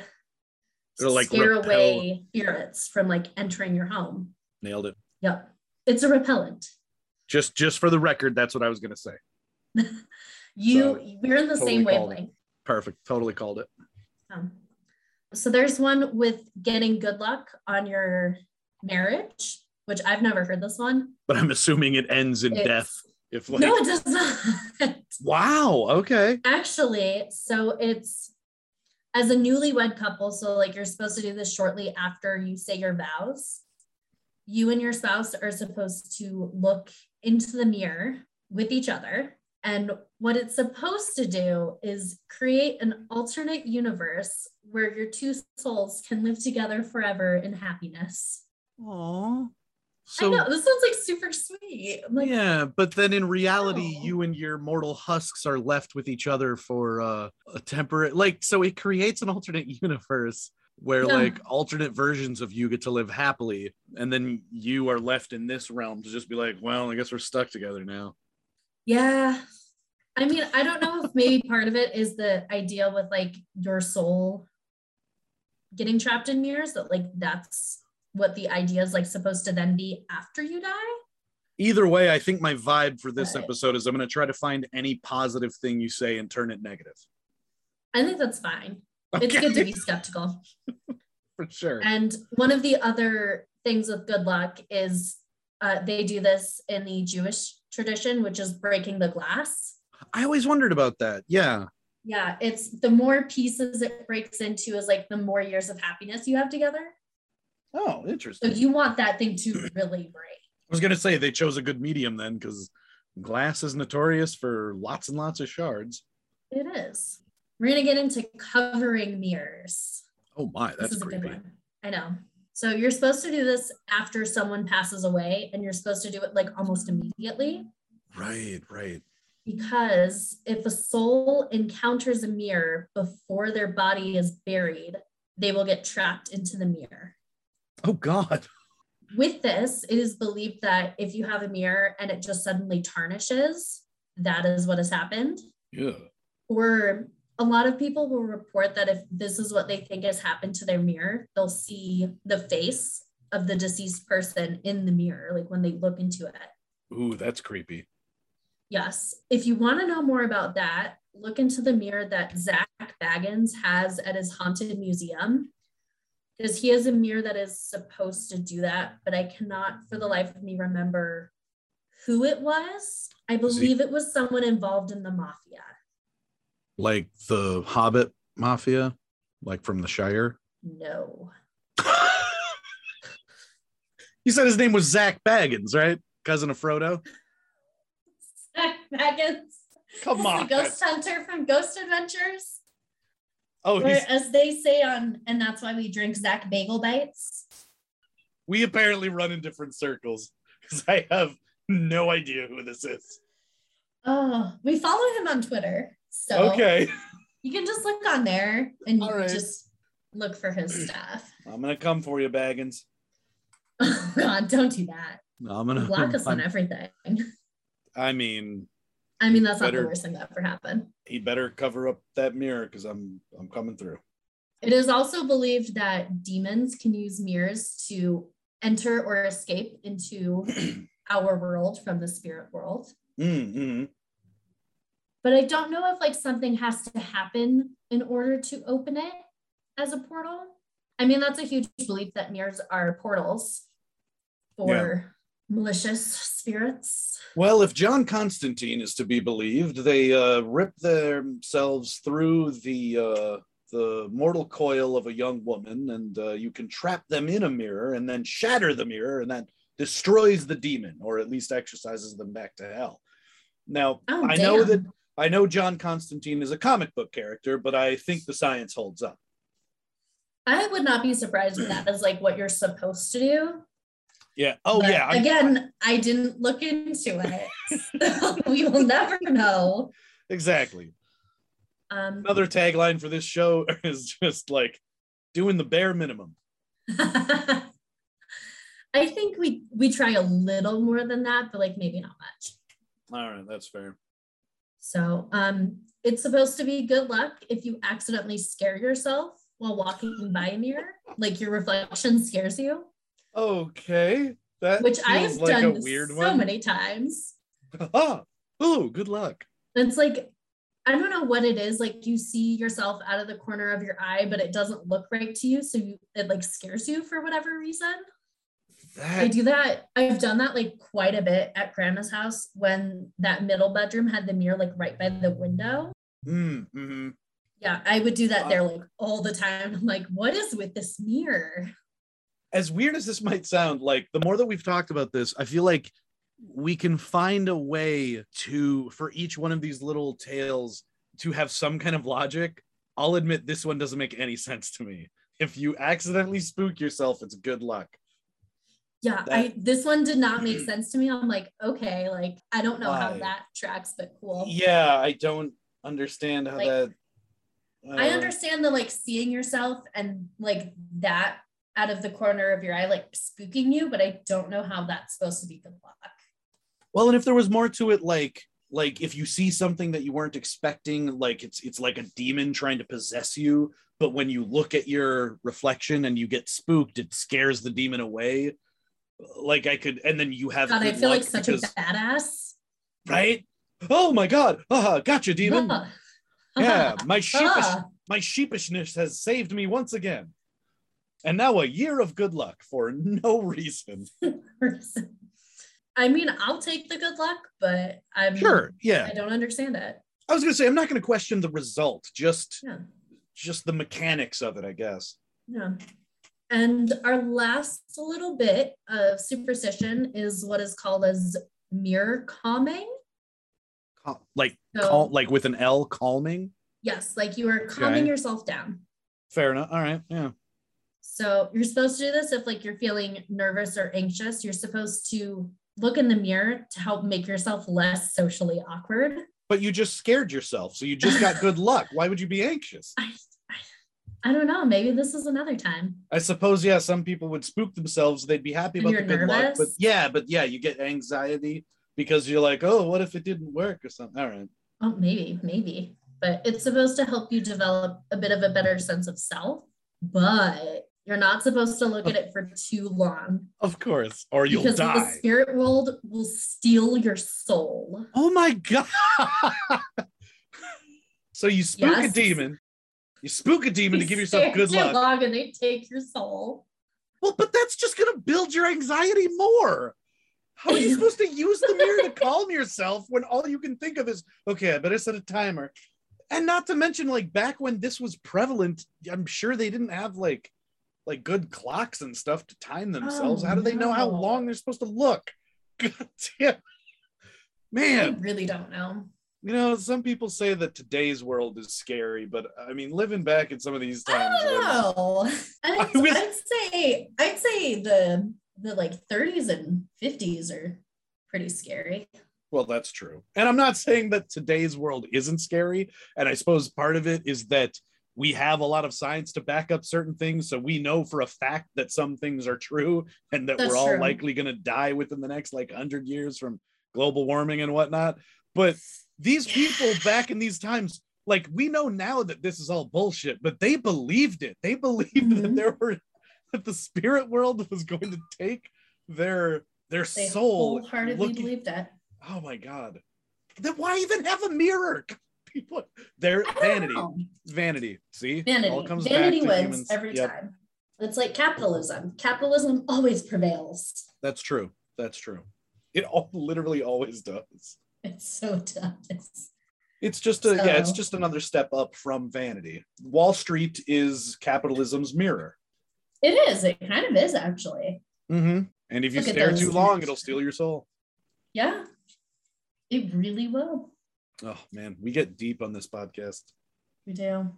It'll, like, scare repel- away spirits from like entering your home Nailed it. yep it's a repellent Just just for the record, that's what I was gonna say. you So, we're in the totally same wavelength Perfect. Totally called it. Um, so there's one with getting good luck on your marriage which i've never heard this one But I'm assuming it ends in It's- death. If like no it does not wow, okay. Actually, so it's as a newlywed couple, so like you're supposed to do this shortly after you say your vows. You and your spouse are supposed to look into the mirror with each other. And what it's supposed to do is create an alternate universe where your two souls can live together forever in happiness. Aw. I know this sounds like super sweet. Like, yeah, but then in reality, Oh. you and your mortal husks are left with each other for uh, a temporary like so it creates an alternate universe where Yeah. like alternate versions of you get to live happily and then you are left in this realm to just be like, well, I guess we're stuck together now. Yeah. I mean, I don't know if maybe part of it is the idea with like your soul getting trapped in mirrors, that like that's what the idea is like supposed to then be after you die. Either way, I think my vibe for this Right. episode is I'm going to try to find any positive thing you say and turn it negative. I think that's fine. It's good to be skeptical. for sure. And one of the other things with good luck is uh, they do this in the Jewish tradition, which is breaking the glass. I always wondered about that. Yeah. Yeah, it's the more pieces it breaks into is like the more years of happiness you have together. Oh, interesting. So you want that thing to really break. I was gonna say they chose a good medium then, because glass is notorious for lots and lots of shards. It is. We're gonna get into covering mirrors. Oh my, that's a good one. I know. So you're supposed to do this after someone passes away, and you're supposed to do it like almost immediately. Right, right. Because if a soul encounters a mirror before their body is buried, they will get trapped into the mirror. Oh God. With this, it is believed that if you have a mirror and it just suddenly tarnishes, that is what has happened. Yeah. or a lot of people will report that if this is what they think has happened to their mirror, they'll see the face of the deceased person in the mirror, like when they look into it. Ooh, that's creepy. Yes. If you want to know more about that, look into the mirror that Zak Bagans has at his haunted museum. Because he has a mirror that is supposed to do that, but I cannot for the life of me remember who it was. I believe it was someone involved in the mafia. Like the Hobbit Mafia, like from the Shire. No. you said his name was Zach Baggins, right? Cousin of Frodo. Zak Bagans. Come on. The ghost hunter from Ghost Adventures. Oh, Or as they say on, and that's why we drink Zach Bagel Bites. we apparently run in different circles because I have no idea who this is. Oh, we follow him on Twitter. So Okay, you can just look on there and you right. just look for his stuff. I'm gonna come for you, Baggins. Oh God, don't do that. I'm gonna Block us on I'm- everything. I mean, I mean, that's not the worst thing that ever happened. he'd better cover up that mirror because I'm I'm coming through. It is also believed that demons can use mirrors to enter or escape into our world from the spirit world. Mm-hmm. But I don't know if like something has to happen in order to open it as a portal. I mean, that's a huge belief that mirrors are portals for malicious spirits. Well, if John Constantine is to be believed, they uh, rip themselves through the uh, the mortal coil of a young woman, and uh, you can trap them in a mirror and then shatter the mirror, and that destroys the demon, or at least exorcises them back to hell. Now, Oh, I know that I know John Constantine is a comic book character, but I think the science holds up. I would not be surprised if that is like what you're supposed to do. Yeah. Oh, But yeah. I'm- again, I didn't look into it. so we will never know. exactly. Um, Another tagline for this show is just like doing the bare minimum. I think we we try a little more than that, but like maybe not much. All right, that's fair. So um, it's supposed to be good luck if you accidentally scare yourself while walking by a mirror, like your reflection scares you, Okay, that which I feels have like done a weird so one. many times. ah, oh, good luck. It's like I don't know what it is. Like you see yourself out of the corner of your eye, but it doesn't look right to you, so you, it like scares you for whatever reason. I do that. I've done that like quite a bit at grandma's house when that middle bedroom had the mirror like right by the window. mm, hmm Yeah, I would do that there like all the time. I'm like, what is with this mirror? as weird as this might sound, like the more that we've talked about this, I feel like we can find a way to for each one of these little tales to have some kind of logic. I'll admit this one doesn't make any sense to me. If you accidentally spook yourself, it's good luck. Yeah, That- I this one did not make sense to me. I'm like, okay, like I don't know how that tracks, but cool. Yeah, I don't understand how Like, that. I uh, understand the like seeing yourself and like that out of the corner of your eye, like spooking you, but I don't know how that's supposed to be good luck. Well, and if there was more to it, like like if you see something that you weren't expecting, like it's it's like a demon trying to possess you, but when you look at your reflection and you get spooked, it scares the demon away. Like I could, and then you have God, I feel like such because- a badass. right. Oh my god! Ah, gotcha, demon. Ah. Yeah, my sheepish Ah. my sheepishness has saved me once again. And now a year of good luck for no reason. I mean, I'll take the good luck, but I'm Sure, yeah. I don't understand it. I was gonna say I'm not gonna question the result, just Yeah. just the mechanics of it, I guess. Yeah. And our last little bit of superstition is what is called as mirror calming. Cal- like So, cal- like with an L, calming. yes, like you are calming Okay. yourself down. Fair enough. All right. Yeah. So you're supposed to do this if like you're feeling nervous or anxious. You're supposed to look in the mirror to help make yourself less socially awkward. But you just scared yourself, so you just got good luck. Why would you be anxious? I, I, don't know. Maybe this is another time. I suppose, yeah, some people would spook themselves. They'd be happy And about the good luck. But yeah, but yeah, you get anxiety because you're like, oh, what if it didn't work or something? All right. Oh, maybe, maybe. But it's supposed to help you develop a bit of a better sense of self. But you're not supposed to look at it for too long Of course. Or you'll because the spirit world will steal your soul. Oh my god. so you spook a demon. You spook a demon to give yourself good luck. long and they take your soul. Well, but that's just gonna build your anxiety more. How are you supposed to use the mirror to calm yourself when all you can think of is, okay, I better set a timer. And not to mention, like back when this was prevalent, I'm sure they didn't have like like good clocks and stuff to time oh, themselves. Oh, How do they know how long they're supposed to look? God damn. I Man, really don't know. You know, some people say that today's world is scary, but I mean, living back in some of these I times. don't know. I'd, I was- I'd say I'd say the the like 30s and 50s are pretty scary. Well, that's true. And I'm not saying that today's world isn't scary. And I suppose part of it is that we have a lot of science to back up certain things. So we know for a fact that some things are true and that That's we're all true. likely going to die within the next like 100 years from global warming and whatnot. But these people back in these times, like we know now that this is all bullshit, but they believed it. They believed that Mhm. there were that the spirit world was going to take their their They soul wholeheartedly looking- believed it. Oh my god. Then why even have a mirror? People they're vanity. know. Vanity. See? Vanity. All comes Vanity back wins humans. every Yep, time. It's like capitalism. Capitalism always prevails. That's true. That's true. It all literally always does. It so tough. It's just a yeah, it's just another step up from vanity. Wall Street is capitalism's mirror. It is. It kind of is actually. Mm-hmm. And if you Look stare too long, it'll steal your soul. Yeah. It really will. Oh man, we get deep on this podcast. We do.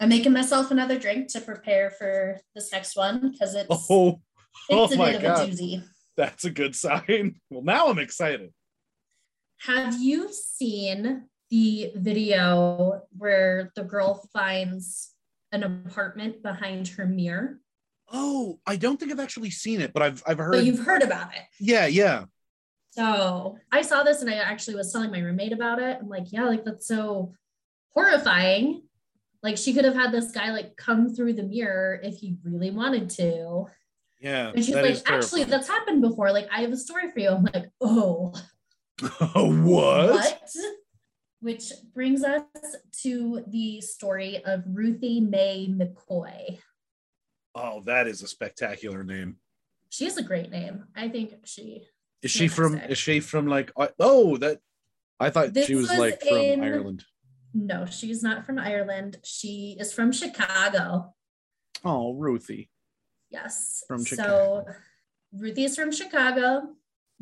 I'm making myself another drink to prepare for this next one because it's Oh, oh a my bit of God. a doozy. that's a good sign. Well, now I'm excited. Have you seen the video where the girl finds an apartment behind her mirror? Oh, I don't think I've actually seen it, but I've I've heard. But you've heard about it. yeah, yeah. So I saw this and I actually was telling my roommate about it. I'm like, yeah, like that's so horrifying. Like she could have had this guy like come through the mirror if he really wanted to. Yeah. And she's like, actually, that's happened before. Like, I have a story for you. I'm like, oh, what? Which brings us to the story of Ruthie Mae McCoy. Oh, that is a spectacular name. She has a great name. I think she. Is she from? Is she from like? Oh, that. I thought This she was was like from in- Ireland. No, she's not from Ireland. She is from Chicago. Oh, Ruthie. Yes. From So Chicago. Ruthie is from Chicago.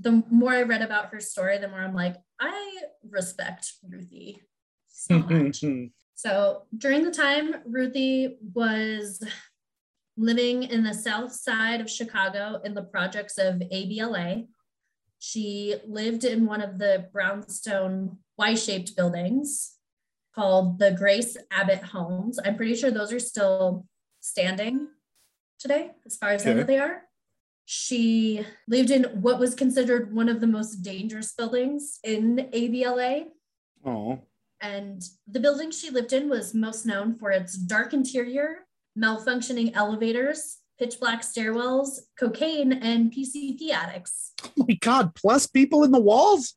The more I read about her story, the more I'm like, I respect Ruthie so mm-hmm, much. Mm-hmm. So during the time Ruthie was living in the south side of Chicago in the projects of ABLA, she lived in one of the brownstone Y-shaped buildings called the Grace Abbott Homes. I'm pretty sure those are still standing today, as far as I know they are. She lived in what was considered one of the most dangerous buildings in ABLA. oh, And the building she lived in was most known for its dark interior, malfunctioning elevators, pitch black stairwells, cocaine, and PCP addicts. oh my God! Plus people in the walls.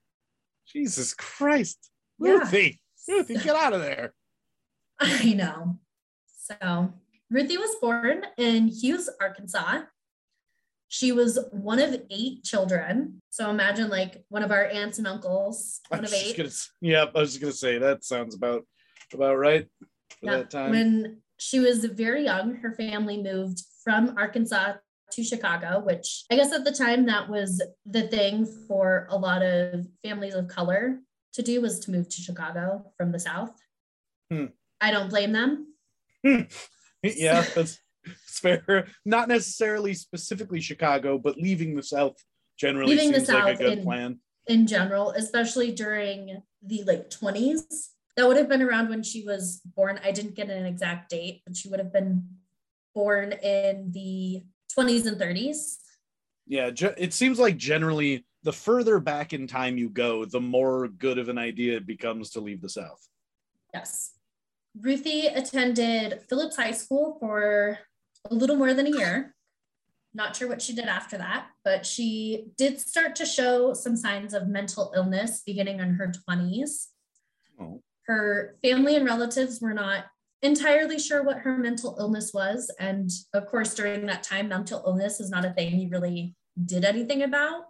Jesus Christ, Yeah. Ruthie, Ruthie, get out of there. I know. So, Ruthie was born in Hughes, Arkansas. She was one of eight children. So, imagine like one of our aunts and uncles, I one was of just eight. gonna. Yep, I was just gonna say that sounds about about right for Yeah. that time. When she was very young, her family moved from Arkansas to Chicago, which I guess at the time that was the thing for a lot of families of color to do was to move to Chicago from the South. Hmm. I don't blame them. yeah, that's, that's fair. Not necessarily specifically Chicago, but leaving the South generally Leaving the seems like a good in- plan. in general, especially during the like 20s. That would have been around when she was born. I didn't get an exact date, but she would have been born in the 20s and 30s. Yeah, it seems like generally the further back in time you go, the more good of an idea it becomes to leave the South. Yes. Ruthie attended Phillips High School for a little more than a year. Not sure what she did after that, but she did start to show some signs of mental illness beginning in her 20s. Oh, Her family and relatives were not entirely sure what her mental illness was. And of course, during that time, mental illness is not a thing you really did anything about.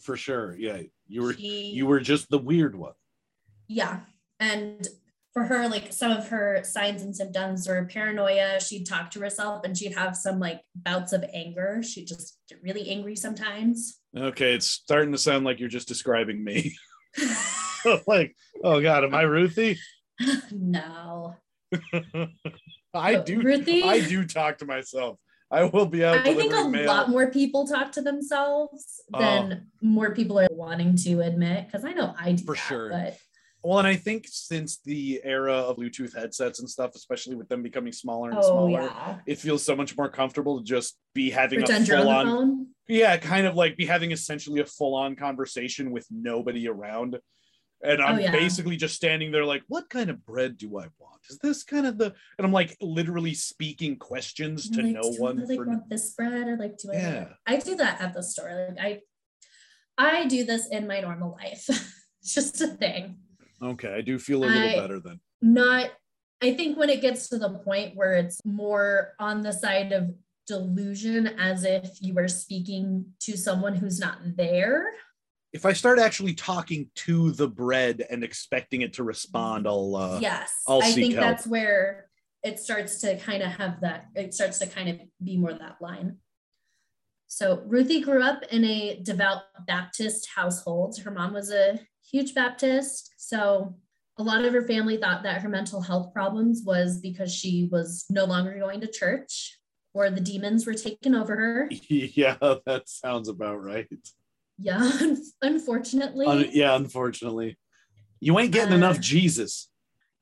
for sure. Yeah, you were She- you were just the weird one. Yeah. And for her, like some of her signs and symptoms were paranoia. She'd talk to herself and she'd have some like bouts of anger. She'd just get really angry sometimes. Okay, it's starting to sound like you're just describing me. like, oh god, am I Ruthie? no. I do. Ruthie- I do talk to myself. I will be out I think a mail. lot more people talk to themselves than oh. more people are wanting to admit. Because I know I do For that, sure. But Well, and I think since the era of Bluetooth headsets and stuff, especially with them becoming smaller and oh smaller, yeah, it feels so much more comfortable to just be having pretend a on full on, yeah, kind of like be having essentially a full on conversation with nobody around. And oh, I'm Oh, yeah. basically just standing there like, what kind of bread do I want? Is this kind of the, and I'm like literally speaking questions to Like, no do one I like for want this bread or like do I? Yeah. I do that at the store. Like I, I do this in my normal life. it's just a thing. Okay, I do feel a little I- better then. Not. I think when it gets to the point where it's more on the side of delusion, as if you were speaking to someone who's not there. If I start actually talking to the bread and expecting it to respond, I'll uh yes, I'll I think help. that's where it starts to kind of have that. It starts to kind of be more that line. So Ruthie grew up in a devout Baptist household. Her mom was a huge Baptist, so a lot of her family thought that her mental health problems was because she was no longer going to church or the demons were taking over her. yeah, that sounds about right. Yeah, unfortunately. Un- yeah, unfortunately. You ain't getting Uh, enough Jesus.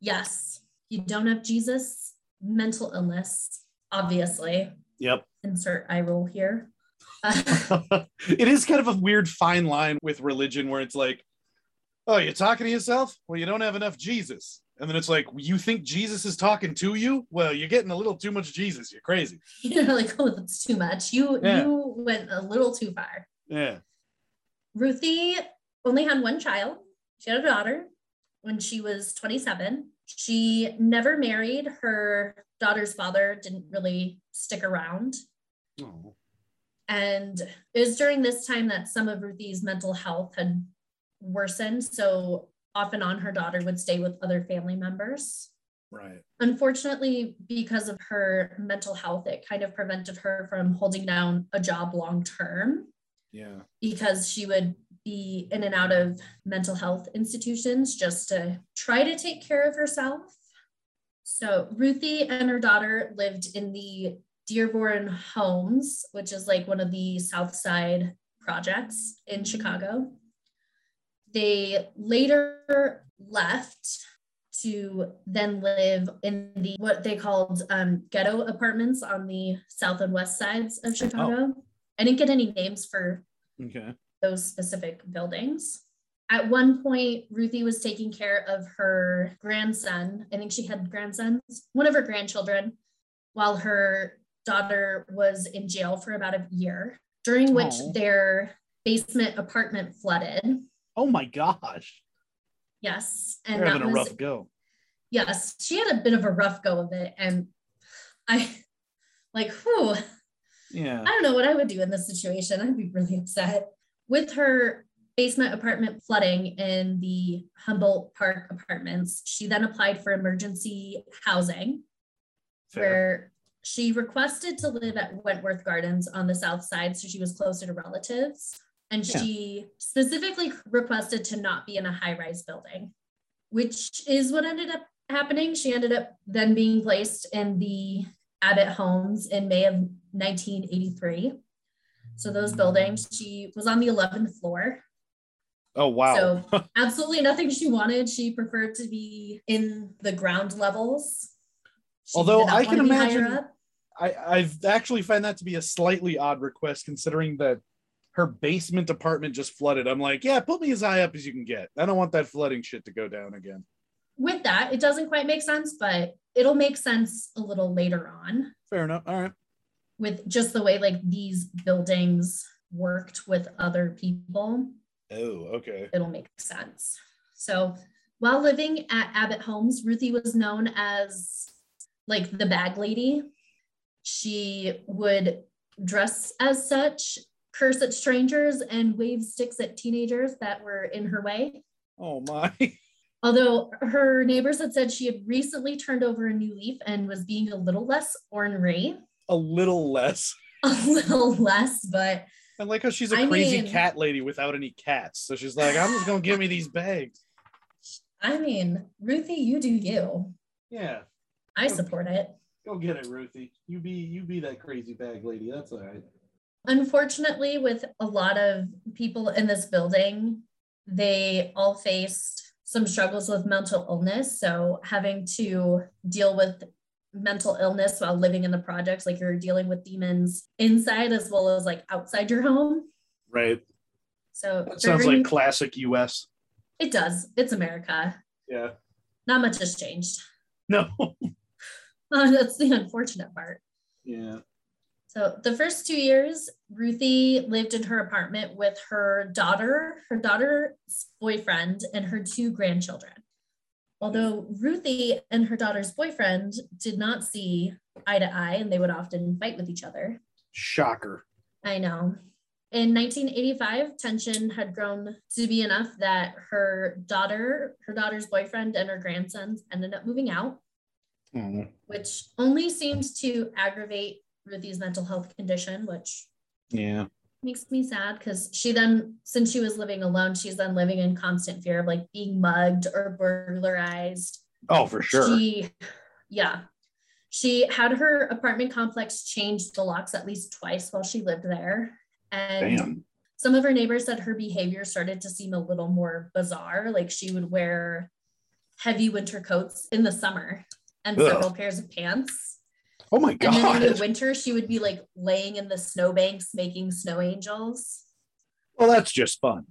Yes, you don't have Jesus, mental illness, obviously. Yep. Insert eye roll here. It is kind of a weird fine line with religion where it's like, oh, you're talking to yourself? Well, you don't have enough Jesus. And then it's like, you think Jesus is talking to you? Well, you're getting a little too much Jesus. You're crazy. you're like, oh, that's too much. You Yeah. you went a little too far. Yeah. Ruthie only had one child. She had a daughter when she was 27. She never married. Her daughter's father didn't really stick around. Oh. And it was during this time that some of Ruthie's mental health had worsened. So off and on, her daughter would stay with other family members. Right. Unfortunately, because of her mental health, it kind of prevented her from holding down a job long term Yeah. because she would be in and out of mental health institutions just to try to take care of herself. So Ruthie and her daughter lived in the Dearborn Homes, which is like one of the South Side projects in mm-hmm. Chicago. They later left to then live in the what they called um, ghetto apartments on the south and west sides of Chicago. I didn't get any names for Okay. those specific buildings. At one point, Ruthie was taking care of her grandson. I think she had grandsons, one of her grandchildren, while her daughter was in jail for about a year, during which Aw. their basement apartment flooded. Oh my gosh. Yes. You're And that having a was, rough go. yes, she had a bit of a rough go of it. And I, like, whew, Yeah. I don't know what I would do in this situation. I'd be really upset. With her basement apartment flooding in the Humboldt Park apartments, she then applied for emergency housing, Fair. where she requested to live at Wentworth Gardens on the south side so she was closer to relatives. And Yeah. she specifically requested to not be in a high rise building, which is what ended up happening. She ended up then being placed in the Abbott homes in May of 1983. So those buildings, she was on the 11th floor. Oh wow. So absolutely nothing she wanted. She preferred to be in the ground levels. She Although I can wanna be higher imagine- I, I've actually find that to be a slightly odd request considering that her basement apartment just flooded. I'm like, yeah, put me as high up as you can get. I don't want that flooding shit to go down again. With that, it doesn't quite make sense, but it'll make sense a little later on Fair enough. All right. with just the way like these buildings worked with other people. Oh, okay. it'll make sense. So while living at Abbott Homes, Ruthie was known as like the bag lady. She would dress as such, curse at strangers, and wave sticks at teenagers that were in her way. Oh my. Although her neighbors had said she had recently turned over a new leaf and was being a little less ornery, A little less. a little less, but I like how she's a I crazy mean- cat lady without any cats. So she's like, I'm just gonna give me these bags. I mean, Ruthie, you do you. Yeah, I support it. go get it, Ruthie. You be you be that crazy bag lady. That's all right. Unfortunately, with a lot of people in this building, they all faced some struggles with mental illness. So, having to deal with mental illness while living in the projects, like you're dealing with demons inside as well as like outside your home. Right. So, That sounds like classic US. it does. It's America. Yeah. Not much has changed. No. Uh, that's the unfortunate part. yeah. So the first two years, Ruthie lived in her apartment with her daughter, her daughter's boyfriend, and her two grandchildren. Although Ruthie and her daughter's boyfriend did not see eye to eye and they would often fight with each other. Shocker. I know. In 1985, tension had grown to be enough that her daughter, her daughter's boyfriend, and her grandsons ended up moving out Oh, which only seems to aggravate Ruthie's mental health condition, which yeah. makes me sad because she then, since she was living alone, she's then living in constant fear of like being mugged or burglarized. Oh, for sure. She, yeah, she had her apartment complex changed the locks at least twice while she lived there. And Damn. some of her neighbors said her behavior started to seem a little more bizarre. Like she would wear heavy winter coats in the summer and Ugh. several pairs of pants. Oh my And then in the winter, she would be like laying in the snowbanks making snow angels. Well, that's just fun.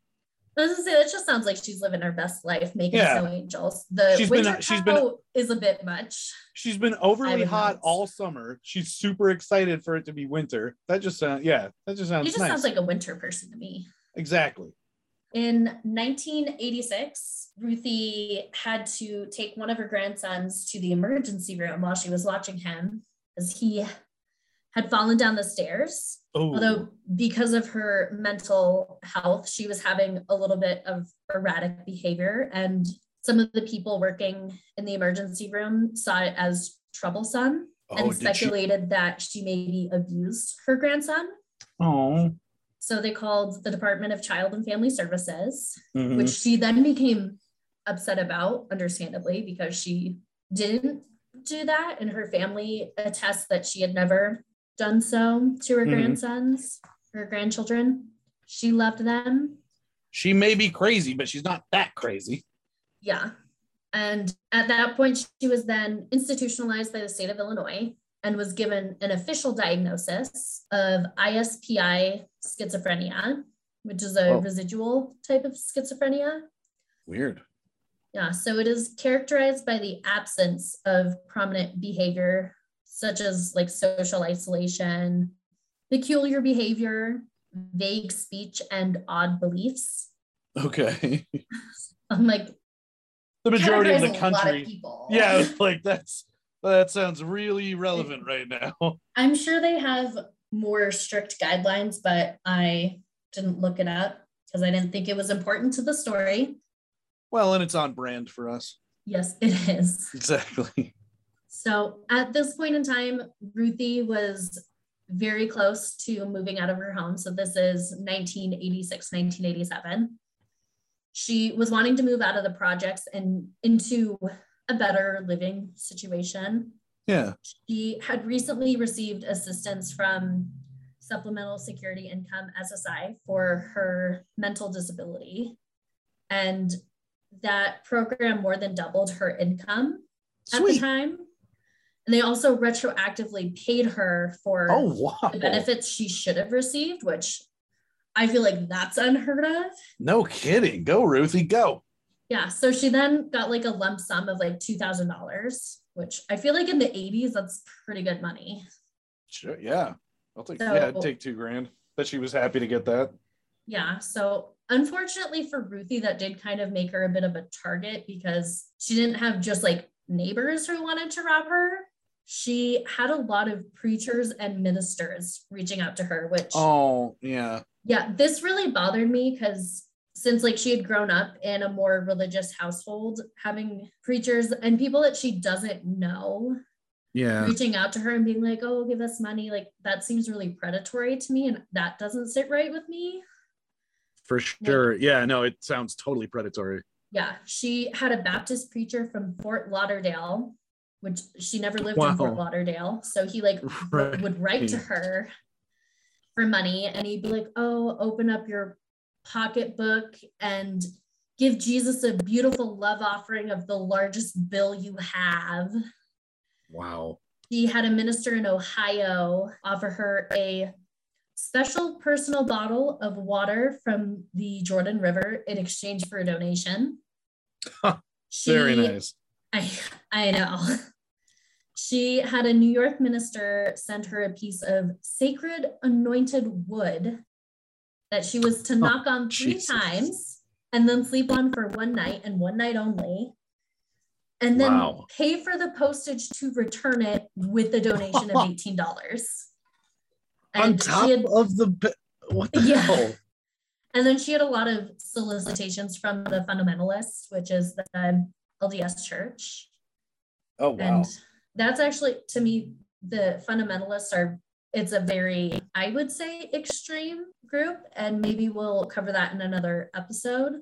I was gonna say that just sounds like she's living her best life making Yeah. snow angels. The She's been- winter she's been- is a bit much. She's been overly hot all summer. She's super excited for it to be winter. That just sounds yeah, that just sounds She just nice. sounds like a winter person to me. exactly. In 1986, Ruthie had to take one of her grandsons to the emergency room while she was watching him as he had fallen down the stairs. Oh, Although, because of her mental health, she was having a little bit of erratic behavior. And some of the people working in the emergency room saw it as troublesome and oh, did she? speculated that she maybe abused her grandson. Oh, So they called the Department of Child and Family Services, Mhm. which she then became upset about, understandably, because she didn't do that. And her family attests that she had never done so to her Mhm. grandsons, her grandchildren. She loved them. she may be crazy, but she's not that crazy. Yeah. And at that point, she was then institutionalized by the state of Illinois and was given an official diagnosis of ISPI schizophrenia, which is a Oh. residual type of schizophrenia. Weird. Yeah, so it is characterized by the absence of prominent behavior, such as like social isolation, peculiar behavior, vague speech, and odd beliefs. Okay. I'm like, the majority of the categorizing a lot of country. people. Yeah, like that's that sounds really relevant right now. I'm sure they have more strict guidelines, but I didn't look it up because I didn't think it was important to the story. Well, and it's on brand for us. Yes, it is. Exactly. So at this point in time, Ruthie was very close to moving out of her home. So this is 1986, 1987. She was wanting to move out of the projects and into a better living situation. Yeah. She had recently received assistance from Supplemental Security Income SSI for her mental disability. And that program more than doubled her income at the time. And they also retroactively paid her for Oh wow. the benefits she should have received, which I feel like that's unheard of. No kidding. Go, Ruthie. Go. Yeah. So she then got like a lump sum of like $2,000, which I feel like in the 80s, that's pretty good money. Sure. Yeah. I'll take. So- yeah, I'd take two grand. That she was happy to get that. Yeah. So unfortunately for Ruthie, that did kind of make her a bit of a target because she didn't have just like neighbors who wanted to rob her. She had a lot of preachers and ministers reaching out to her, which Oh yeah. yeah, this really bothered me because since like she had grown up in a more religious household, having preachers and people that she doesn't know Yeah. reaching out to her and being like, "Oh, give us money," like that seems really predatory to me, and that doesn't sit right with me. For sure. Yeah. No, it sounds totally predatory. Yeah, she had a Baptist preacher from Fort Lauderdale, which she never lived Wow. in Fort Lauderdale. So he like Right. would write to her for money and he'd be like, Oh, open up your pocketbook and give Jesus a beautiful love offering of the largest bill you have. Wow. She had a minister in Ohio offer her a special personal bottle of water from the Jordan River in exchange for a donation. She, Very nice. I, I know. She had a New York minister send her a piece of sacred anointed wood that she was to oh, knock on three Jesus. times and then sleep on for one night and one night only. And then Wow. pay for the postage to return it with the donation of $18. On top had, of the what the Yeah. hell? and then she had a lot of solicitations from the fundamentalists, which is the LDS church. Oh wow. And that's actually to me, the fundamentalists are it's a very, I would say, extreme group. And maybe we'll cover that in another episode.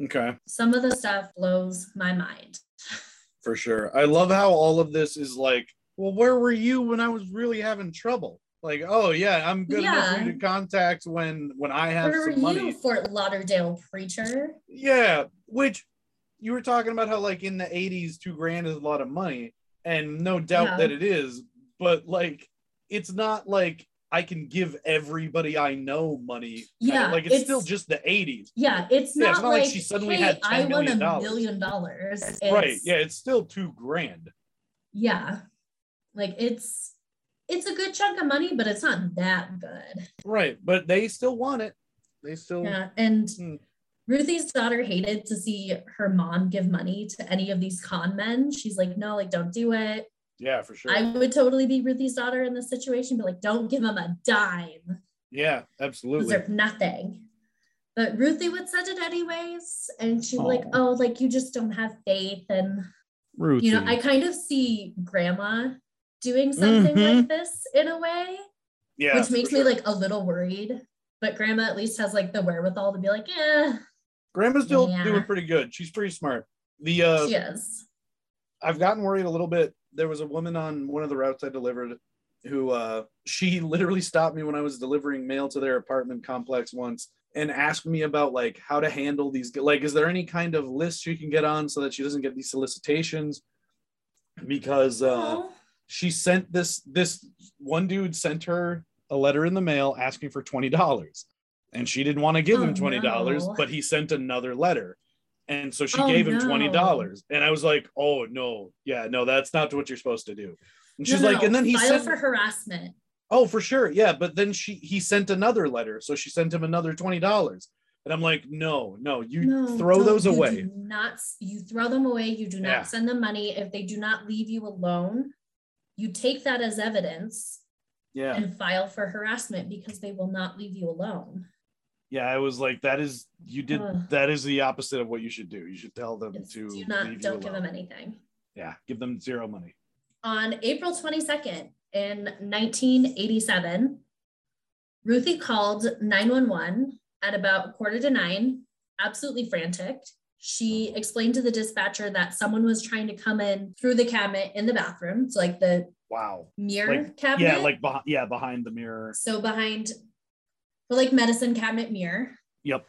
Okay. Some of the stuff blows my mind. For sure. I love how all of this is like, well, where were you when I was really having trouble? Like, oh yeah, I'm good enough for you Yeah. to contact when when I have Where some money. you, Fort Lauderdale preacher? Yeah, which you were talking about how like in the 80s, two grand is a lot of money, and no doubt Yeah. that it is, but like it's not like I can give everybody I know money. Yeah, like it's, it's- still just the 80s. Yeah, it's Yeah, not, it's not like like, she suddenly hey, had I 10 won a million dollars. million dollars. right. Yeah, it's still two grand. Yeah. Like it's it's a good chunk of money, but it's not that good. Right. But they still want it. They still Yeah. And Hmm. Ruthie's daughter hated to see her mom give money to any of these con men. She's like, no, like, don't do it. yeah, for sure. I would totally be Ruthie's daughter in this situation, but like, don't give them a dime. yeah, absolutely. Deserve nothing. But Ruthie would send it anyways. And she'd like, oh, like, you just don't have faith. And, Ruthie. you know, I kind of see grandma doing something like Mhm. this in a way. yeah, which makes for me sure. like a little worried. But grandma at least has like the wherewithal to be like, yeah, Grandma's still Yeah. doing pretty good. She's pretty smart. The uh she is. I've gotten worried a little bit. There was a woman on one of the routes I delivered who uh she literally stopped me when I was delivering mail to their apartment complex once and asked me about like how to handle these like is there any kind of list she can get on so that she doesn't get these solicitations because uh Aw. She sent this this one dude sent her a letter in the mail asking for $20 and she didn't want to give Oh, him $20 no. but he sent another letter and so she Oh, gave him no. $20 and i was like oh no yeah no that's not what you're supposed to do and she's no, like and then he file sent for harassment. oh for sure yeah but then she he sent another letter so she sent him another $20 and i'm like no no you No, throw those you away do not you throw them away. You do not Yeah. send them money if they do not leave you alone. You take that as evidence yeah and file for harassment because they will not leave you alone. yeah i was like that is you did Ugh. that is the opposite of what you should do you should tell them to do not don't give them anything. yeah give them zero money On April 22nd in 1987, Ruthie called 911 at about quarter to nine, absolutely frantic. She explained to the dispatcher that someone was trying to come in through the cabinet in the bathroom, so like the wow mirror Like, cabinet. yeah like behind yeah behind the mirror so behind the like medicine cabinet mirror. yep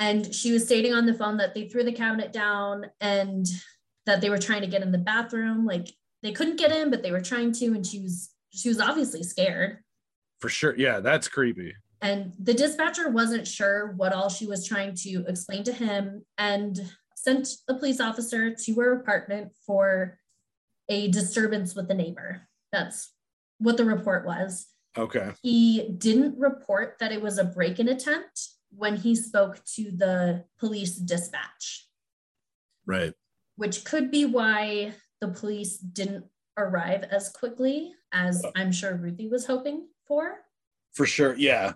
And she was stating on the phone that they threw the cabinet down and that they were trying to get in the bathroom. Like they couldn't get in, but they were trying to, and she was she was obviously scared. for sure yeah that's creepy And the dispatcher wasn't sure what all she was trying to explain to him and sent a police officer to her apartment for a disturbance with the neighbor. That's what the report was. okay He didn't report that it was a break in attempt when he spoke to the police dispatch, right which could be why the police didn't arrive as quickly as uh, I'm sure Ruthie was hoping for. for sure yeah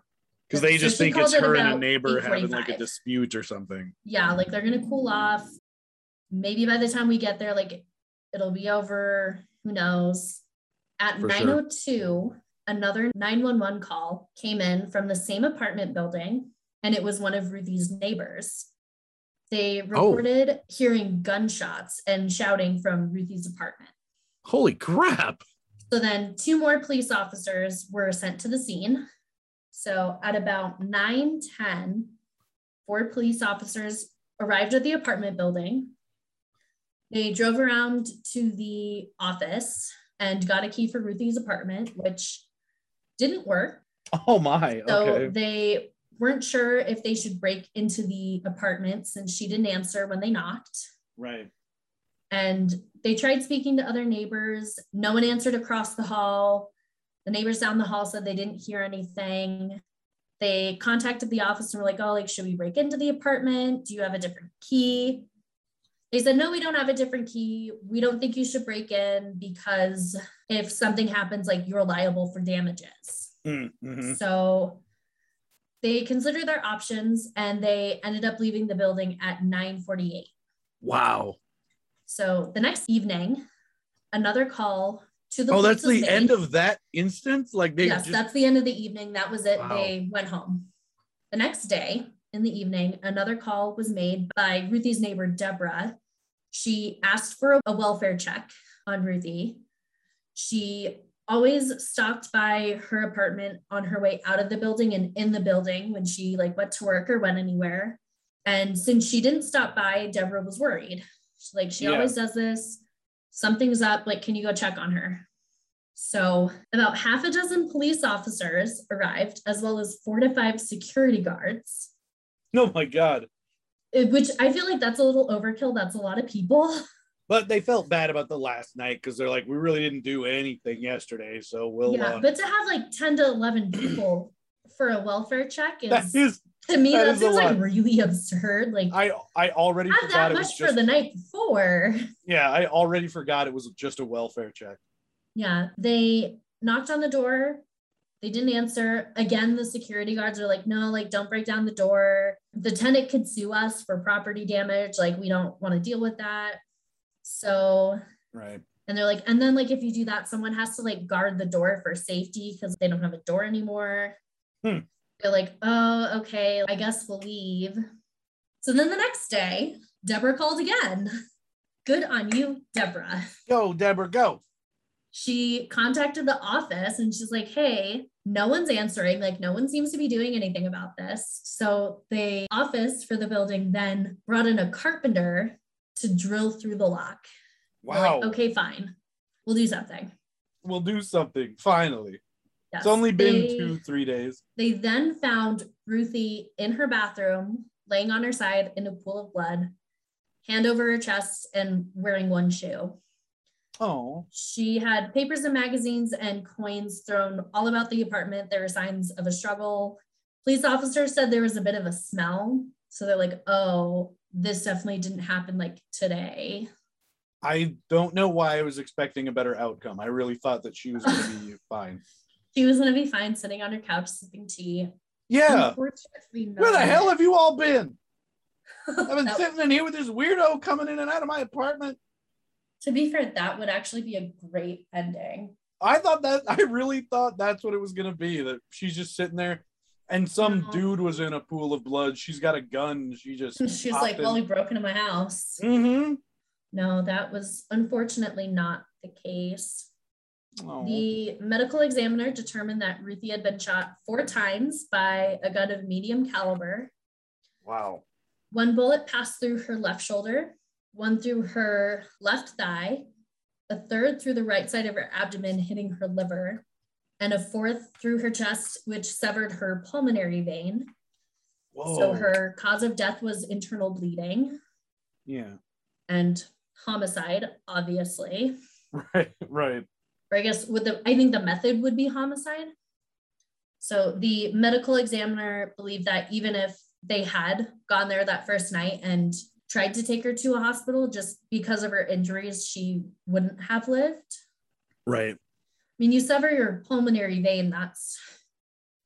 because they just think it's called it her and a neighbor having like a dispute or something yeah, like they're gonna cool off. Maybe by the time we get there, like it'll be over. Who knows? At For sure. 902, another 911 call came in from the same apartment building, and it was one of Ruthie's neighbors. They oh. reported hearing gunshots and shouting from Ruthie's apartment. Holy crap. So then two more police officers were sent to the scene. So at about 9 10, four police officers arrived at the apartment building. They drove around to the office and got a key for Ruthie's apartment, which didn't work. Oh my. So Okay. they weren't sure if they should break into the apartment since she didn't answer when they knocked. Right. And they tried speaking to other neighbors. No one answered across the hall. The neighbors down the hall said they didn't hear anything. They contacted the office and were like, oh, like, should we break into the apartment? Do you have a different key? They said, no, we don't have a different key. We don't think you should break in because if something happens, like you're liable for damages. Mm-hmm. So they considered their options and they ended up leaving the building at 948. Wow. So the next evening, another call to the Oh, that's the was end of that instance? Like they yes, just that's the end of the evening. That was it. Wow. They went home. The next day in the evening, another call was made by Ruthie's neighbor, Deborah. She asked for a- a welfare check on Ruthie. She always stopped by her apartment on her way out of the building and in the building when she like went to work or went anywhere. And since she didn't stop by, Deborah was worried. She's like she Yeah. always does this. Something's up. Like, can you go check on her? So, about half a dozen police officers arrived, as well as four to five security guards, Oh my god. which I feel like that's a little overkill. That's a lot of people. But they felt bad about the last night because they're like, we really didn't do anything yesterday. So we'll yeah, uh, but to have like 10 to 11 people for a welfare check is, that is to me, that that, seems like really absurd. Like, I I already forgot that it was much for just the night before. yeah, I already forgot it was just a welfare check. Yeah, they knocked on the door. They didn't answer. Again, the security guards are like, no, like, don't break down the door. The tenant could sue us for property damage. Like, we don't want to deal with that. So, Right. and they're like, and then, like, if you do that, someone has to like guard the door for safety because they don't have a door anymore. Hmm. They're like, oh, okay, I guess we'll leave. So then the next day, Deborah called again. Good on you, Deborah Go, Deborah, go. she contacted the office and she's like, hey, no one's answering. Like, no one seems to be doing anything about this. So the office for the building then brought in a carpenter to drill through the lock. Wow. Like, okay, fine. We'll do something. We'll do something. Finally. Yes. It's only been They- two, three days. They then found Ruthie in her bathroom, laying on her side in a pool of blood, hand over her chest, and wearing one shoe. Oh. She had papers and magazines and coins thrown all about the apartment. There were signs of a struggle. Police officers said there was a bit of a smell. So they're like, oh, this definitely didn't happen like today. I don't know why I was expecting a better outcome. I really thought that she was going to be fine. She was going to be fine sitting on her couch sipping tea. Yeah. Unfortunately, Where the hell have you all been? I've been sitting in here with this weirdo coming in and out of my apartment. to be fair, that would actually be a great ending. I thought that I really thought that's what it was gonna be. That she's just sitting there, and some No. dude was in a pool of blood. She's got a gun. She just She's like, well, he broke into my house. mm-hmm. No, that was unfortunately not the case. Oh. The medical examiner determined that Ruthie had been shot four times by a gun of medium caliber. wow. One bullet passed through her left shoulder, one through her left thigh, a third through the right side of her abdomen, hitting her liver, and a fourth through her chest, which severed her pulmonary vein. Whoa. So her cause of death was internal bleeding Yeah. and homicide, obviously. Right. Right. Or I guess with the I think the method would be homicide. So the medical examiner believed that even if they had gone there that first night and tried to take her to a hospital just because of her injuries, she wouldn't have lived. Right. I mean, you sever your pulmonary vein, that's